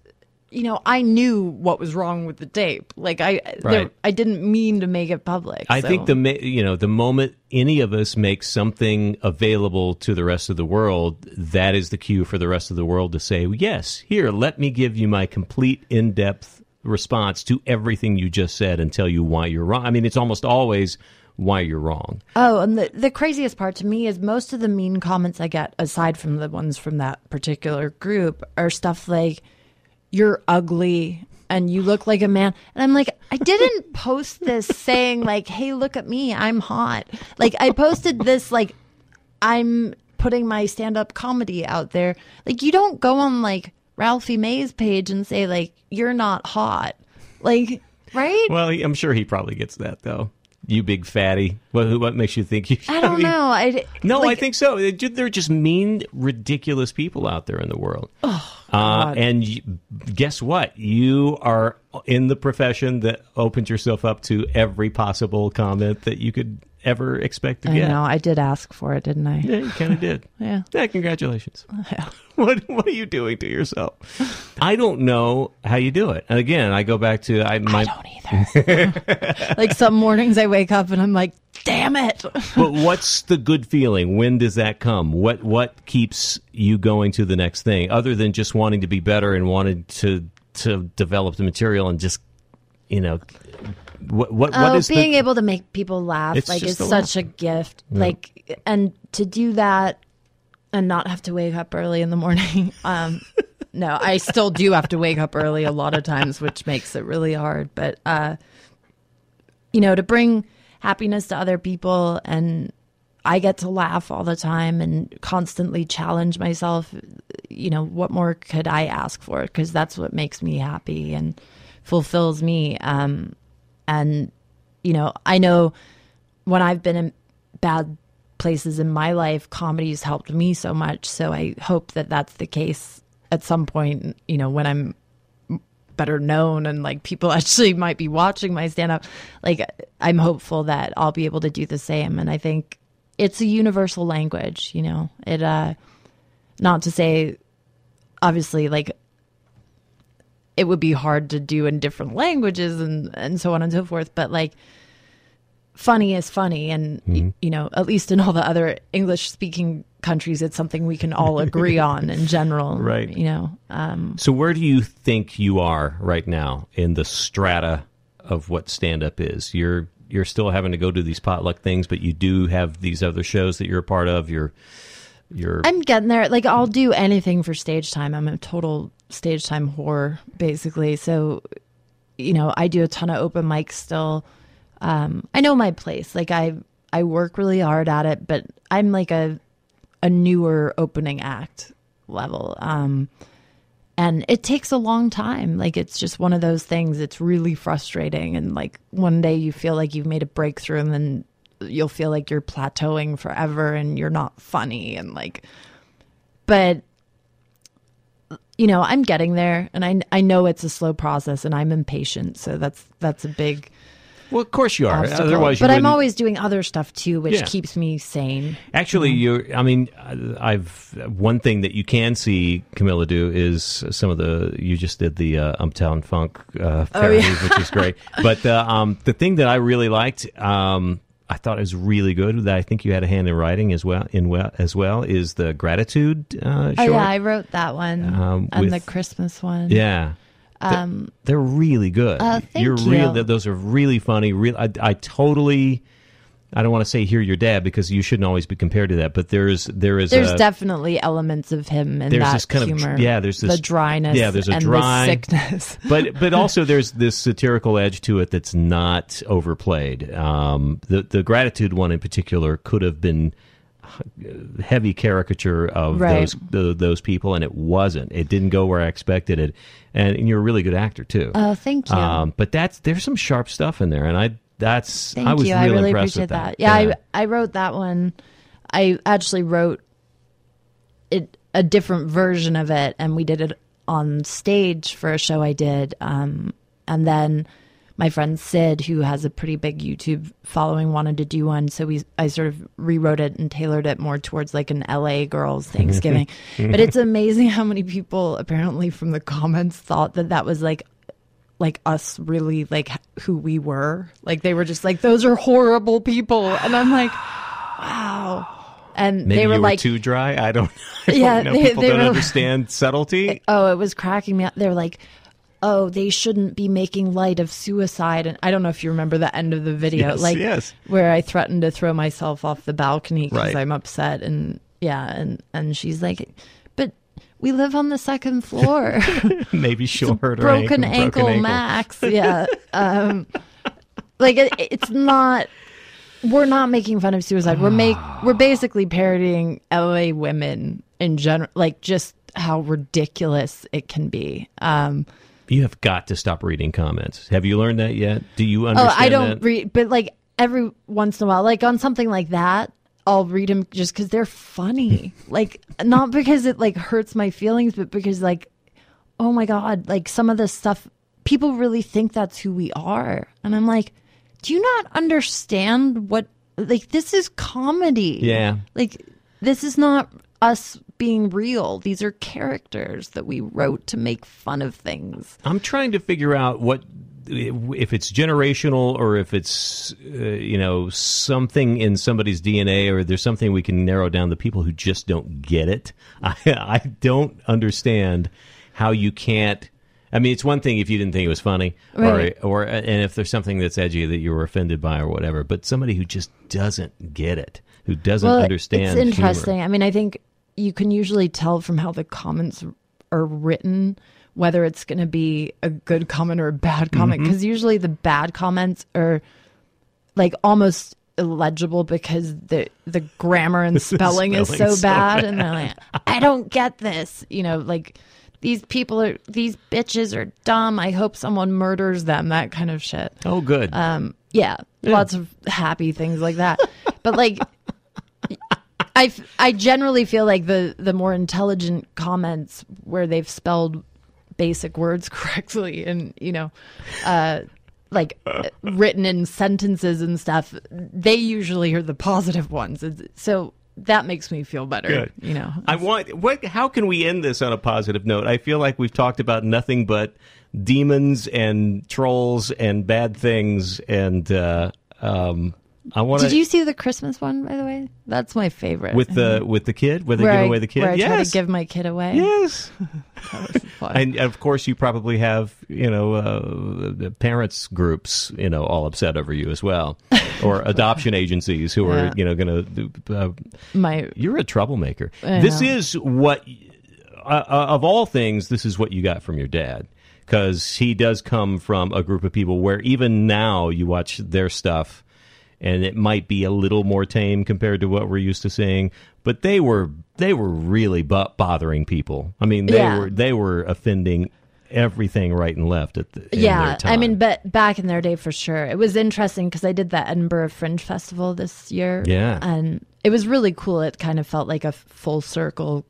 you know, I knew what was wrong with the tape. Like I there, I didn't mean to make it public. I so- think the you know the moment any of us make something available to the rest of the world, that is the cue for the rest of the world to say, "Yes, here, let me give you my complete in-depth response to everything you just said and tell you why you're wrong." I mean, it's almost always why you're wrong. Oh, and the the craziest part to me is most of the mean comments I get, aside from the ones from that particular group, are stuff like "you're ugly" and "you look like a man," and I'm like, I didn't [LAUGHS] post this saying like, "Hey, look at me, I'm hot." Like I posted this like I'm putting my stand up comedy out there. Like you don't go on like Ralphie May's page and say like you're not hot. Like right? Well, I'm sure he probably gets that though. You big fatty. What, what makes you think you? I don't mean, know. I No, I think so. They're just mean, ridiculous people out there in the world. Oh, uh, and y guess what? You are in the profession that opens yourself up to every possible comment that you could ever expect to I get. know. I did ask for it, didn't I? Yeah, you kind of did. [LAUGHS] Yeah. Yeah, congratulations. [LAUGHS] [LAUGHS] what What are you doing to yourself? I don't know how you do it. And again, I go back to I my. I don't either. like some mornings I wake up and I'm like, damn it. but what's the good feeling? When does that come? What What keeps you going to the next thing, other than just wanting to be better and wanting to to develop the material and just you know what what, what oh, is being the, able to make people laugh It's like is such a gift. Like and to do that and not have to wake up early in the morning. [LAUGHS] Um no, I still do have to wake up early a lot of times, which makes it really hard. But uh you know, to bring happiness to other people and I get to laugh all the time and constantly challenge myself. You know, what more could I ask for? Because that's what makes me happy and fulfills me. Um, and, you know, I know when I've been in bad places in my life, comedy's helped me so much. So I hope that that's the case at some point, you know, when I'm better known and like people [LAUGHS] actually might be watching my stand up like i'm hopeful that i'll be able to do the same. And i think it's a universal language you know. It uh not to say obviously like it would be hard to do in different languages and and so on and so forth but like funny is funny and y- you know at least in all the other english speaking countries it's something we can all agree [LAUGHS] on in general Right. you know um So where do you think you are right now in the strata of what stand up is? You're you're still having to go to these potluck things, but you do have these other shows that you're a part of. You're you're I'm getting there. Like I'll do anything for stage time. I'm a total stage time whore, basically. So, you know, I do a ton of open mics still. Um, I know my place. Like I I work really hard at it, but I'm like a a newer opening act level. Um and it takes a long time. Like it's just one of those things. It's really frustrating and like one day you feel like you've made a breakthrough and then you'll feel like you're plateauing forever and you're not funny and like but you know, I'm getting there and I I know it's a slow process and I'm impatient, so that's that's a big well, of course you are. obstacle. Otherwise, you but I'm always doing other stuff too, which Yeah. keeps me sane. Actually, Mm-hmm. you're. I mean, I've one thing that you can see Camilla do is some of the. You just did the uh, Uptown Funk uh, parody, which is great. [LAUGHS] But uh, um, the thing that I really liked, um, I thought it was really good. That I think you had a hand in writing as well. In well as well is the gratitude. Uh, Oh yeah, I wrote that one Um, and the Christmas one. Yeah. Um, they're really good. Uh, thank You're you. real. Those are really funny. Real. I, I totally. I don't want to say hear your dad because you shouldn't always be compared to that. But there's there is There's a, definitely elements of him in there's that this kind of- humor. yeah, there's this- the dryness. yeah, there's a and dry- the sickness. [LAUGHS] but but [LAUGHS] also there's this satirical edge to it that's not overplayed. Um, the the gratitude one in particular could have been heavy caricature of Right. those the, those people, and it wasn't. It didn't go where I expected it, and, and you're a really good actor too. Oh, thank you. Um, but that's there's some sharp stuff in there, and I that's Thank I was you. really, I really impressed appreciate with that. that. Yeah, I I wrote that one. I actually wrote it a different version of it, and we did it on stage for a show I did. Um, and then my friend Sid, who has a pretty big YouTube following, wanted to do one. So we, I sort of rewrote it and tailored it more towards like an LA girls [LAUGHS] Thanksgiving. but it's amazing how many people apparently from the comments thought that that was like like us really like who we were. Like they were just like those are horrible people, and I'm like, wow. And Maybe they were you like, too dry. I don't, [LAUGHS] I don't [LAUGHS] Yeah, know. they- People they don't were- understand [LAUGHS] subtlety. oh, it was cracking me up. They were like, oh, they shouldn't be making light of suicide. And I don't know if you remember the end of the video, Yes, like yes. where I threatened to throw myself off the balcony because Right. I'm upset. And yeah, and and she's like, we live on the second floor. [LAUGHS] Maybe she'll hurt her broken ankle, ankle, max. [LAUGHS] Yeah. Um, like it, it's not. We're not making fun of suicide. We're make we're basically parodying LA women in general, like just how ridiculous it can be. Um, You have got to stop reading comments. Have you learned that yet? Do you understand? oh, I don't that? read, but like every once in a while, like on something like that, I'll read them just because they're funny. [LAUGHS] like not because it like hurts my feelings, but because like, oh my god, like some of this stuff, people really think that's who we are, and I'm like, do you not understand what? Like this is comedy. Yeah. Like this is not us being real. These are characters that we wrote to make fun of things. I'm trying to figure out what if it's generational or if it's uh, you know something in somebody's DNA or there's something we can narrow down the people who just don't get it. [LAUGHS] I, I don't understand how you can't. I mean, it's one thing if you didn't think it was funny, Right. or or and if there's something that's edgy that you were offended by or whatever. But somebody who just doesn't get it, who doesn't understand, It's humor. interesting. I mean, I think you can usually tell from how the comments are written whether it's going to be a good comment or a bad comment Mm-hmm. because usually the bad comments are like almost illegible because the the grammar and [LAUGHS] spelling is so so bad and they're like I don't get this, you know, like these people are these bitches are dumb. I hope someone murders them, that kind of shit. Oh, good. Um, yeah, lots of happy things like that. but like, I, f- I generally feel like the the more intelligent comments where they've spelled basic words [LAUGHS] correctly and you know, uh, like uh, written in sentences and stuff, they usually are the positive ones. So that makes me feel better. Good. You know, I want what how can we end this on a positive note? I feel like we've talked about nothing but demons and trolls and bad things and uh um I want did you see the Christmas one by the way? That's my favorite. with the [LAUGHS] with the kid where they where give I, away the kid. where I try yes. to give my kid away. yes. That was fun. And of course you probably have, you know, uh, the parents groups, you know, all upset over you as well [LAUGHS] or adoption agencies who are, Yeah. you know, going to uh, my You're a troublemaker. I This know. is what, uh, uh, of all things, this is what you got from your dad. Because he does come from a group of people where even now you watch their stuff and it might be a little more tame compared to what we're used to seeing. But they were they were really bo- bothering people. I mean, they Yeah. were they were offending everything right and left at the yeah i mean but back in their day for sure it was interesting because i did the edinburgh fringe festival this year Yeah. and it was really cool it kind of felt like a full circle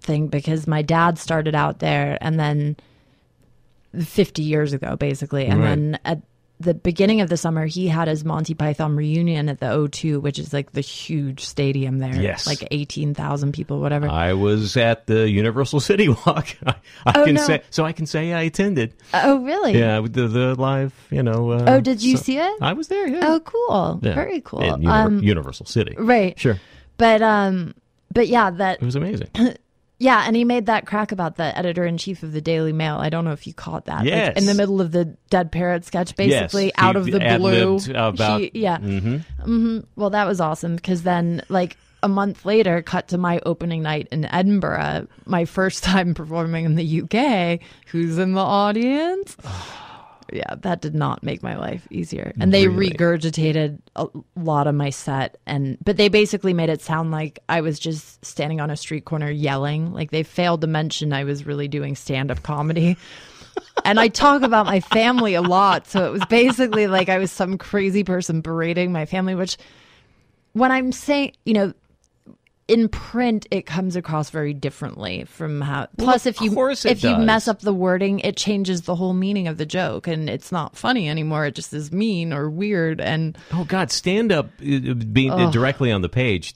thing because my dad started out there and then 50 years ago basically and Right. then at the beginning of the summer he had his monty python reunion at the o2 which is like the huge stadium there Yes. like 18000 people whatever I was at the Universal [LAUGHS] City Walk. [LAUGHS] I, I Oh, can no. say so. I can say I attended. oh really Yeah, with the, the live, you know. Uh, oh did you so- see it I was there. Yeah. oh cool Yeah. very cool Univer- um Universal City. right Sure, But um but yeah, that it was amazing. [CLEARS THROAT] yeah, and he made that crack about the editor in chief of the Daily Mail. I don't know if you caught that. Like, Yes. in the middle of the dead parrot sketch, basically Yes, out he of the blue. about- he- yeah. Mhm. hmm Well, that was awesome because then like a month later, cut to my opening night in Edinburgh, my first [LAUGHS] time performing in the UK. Who's in the audience? [SIGHS] [SIGHS] yeah, that did not make my life easier. And they Really? regurgitated a lot of my set and but they basically made it sound like I was just standing on a street corner yelling. Like they failed to mention I was really doing stand-up comedy. [LAUGHS] and I talk about my family a lot, so it was basically like I was some crazy person berating my family, which when I'm saying, you know, in print it comes across very differently from how plus of if you if you mess up the wording it changes the whole meaning of the joke and it's not funny anymore it just is mean or weird and Oh God, stand up uh, being uh, directly on the page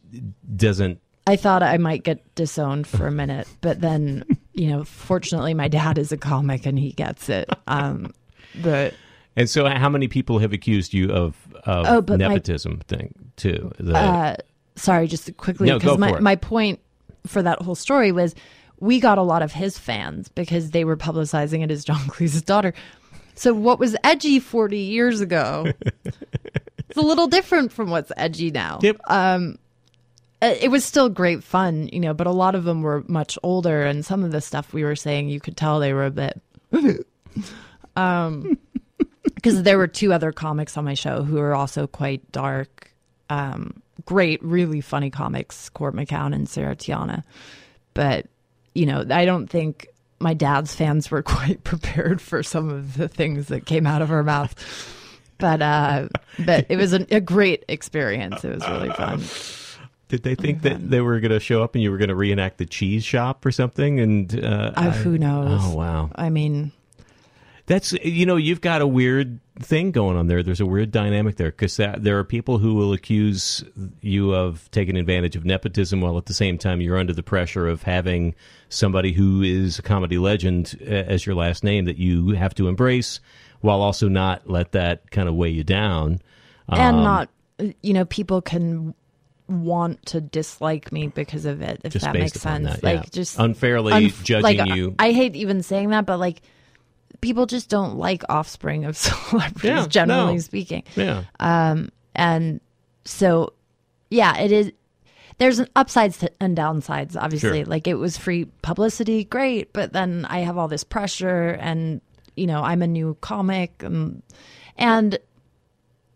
doesn't. i thought i might get disowned for a minute but then you know fortunately my dad is a comic and he gets it um but And so, how many people have accused you of, of Oh, but my- nepotism thing too? The, uh, sorry, just quickly No, because my, my point for that whole story was we got a lot of his fans because they were publicizing it as John [LAUGHS] Cleese's daughter. So what was edgy 40 years ago? [LAUGHS] it's a little different from what's edgy now. Yep. Uh, It was still great fun, you know, but a lot of them were much older and some of the stuff we were saying you could tell they were a bit [LAUGHS] um because there were two other comics on my show who were also quite dark um great really funny comics court mccown and sarah tiana. But you know i don't think my dad's fans were [LAUGHS] quite prepared for some of the things that came out of her mouth. But uh but it was a, a great experience. It was really [LAUGHS] fun. Did they think that they were going to show up and you were going to reenact the cheese shop or something? And uh, uh, who knows? Oh wow, i mean that's you know you've got a weird thing going on there. There's a weird dynamic there because there are people who will accuse you of taking advantage of nepotism while at the same time you're under the pressure of having somebody who is a comedy legend as your last name that you have to embrace while also not let that kind of weigh you down. and Um, not you know people can want to dislike me because of it if that makes sense that, yeah. like just Unfairly unf- judging like, you. I hate even saying that but like people just don't like offspring of [LAUGHS] celebrities Yeah, generally no. speaking yeah. Um, and so yeah it is there's an upsides and downsides obviously Sure. like it was free publicity great but then i have all this pressure and you know i'm a new comic and, and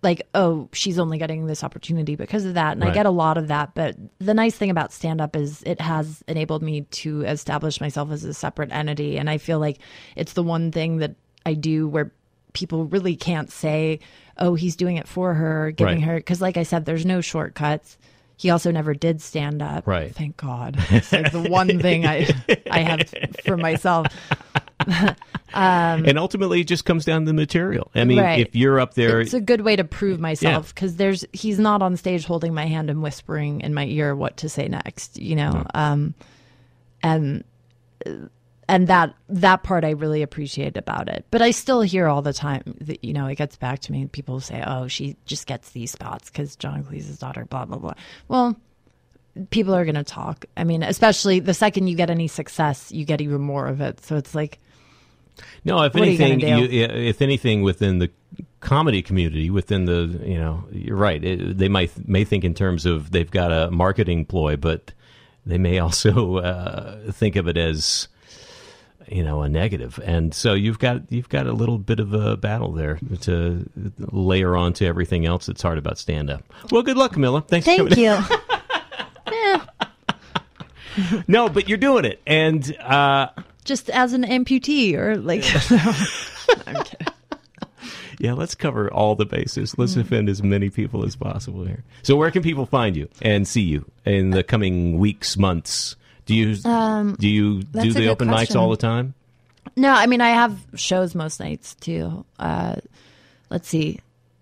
like oh she's only getting this opportunity because of that. And i get a lot of that. But the nice thing about stand up is it has enabled me to establish myself as a separate entity. And i feel like it's the one thing that i do where people really can't say oh he's doing it for her giving Right. her because like i said there's no shortcuts. He also never did stand up Right. thank god. It's like the one thing i [LAUGHS] i have for myself [LAUGHS] and ultimately, it just comes down to the material. I mean, Right. if you're up there, it's a good way to prove myself because there's he's not on stage holding my hand and whispering in my ear what to say next you know? Um and and that that part i really appreciate about it. But i still hear all the time that you know it gets back to me people say oh she just gets these spots because john cleese's daughter blah blah blah. Well people are going to talk i mean especially the second you get any success you get even more of it so it's like no. If you anything, do? you, if anything, within the comedy community, within the you know, you're right. It, they might may think in terms of they've got a marketing ploy, but they may [LAUGHS] also uh, think of it as you know a negative. and so you've got you've got a little bit of a battle there to layer on to everything else that's hard about stand up well good luck camilla thanks for thank you [LAUGHS] [LAUGHS] no but you're doing it and uh just as an amputee or like. Yeah, [LAUGHS] [LAUGHS] let's cover all the bases. Let's offend as many people as possible here. So, where can people find you and see you in the coming weeks, months? Do you do you do Um, the open mics all the time? No, I mean I have shows most nights too. Uh, let's see,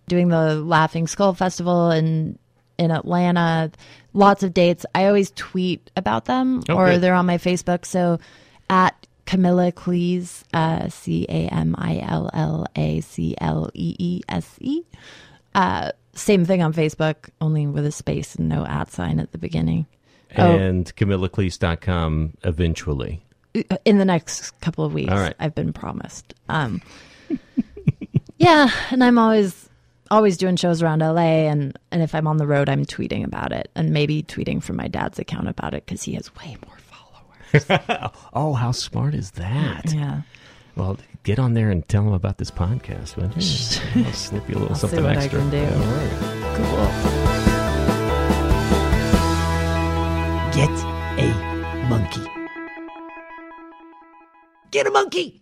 doing the Laughing Skull Festival in in Atlanta. Lots of dates. I always tweet about them, Oh, or they're on my Facebook. So at Camilla Cleese, uh, C A M I L L A C L E E S E. Uh, Same thing on Facebook, only with a space and no at sign at the beginning. And Oh. And CamillaCleese.com eventually. in the next couple of weeks. All right. I've been promised. Um, [LAUGHS] yeah, and I'm always always doing shows around LA, and and if I'm on the road, I'm tweeting about it, and maybe tweeting from my dad's account about it because he has way more followers. [LAUGHS] Oh, how smart is that? yeah, Well, get on there and tell them about this podcast. Won't you? [LAUGHS] I'll slip you a little I'll see something what I extra. can do. All right. cool. Get a monkey. Get a monkey.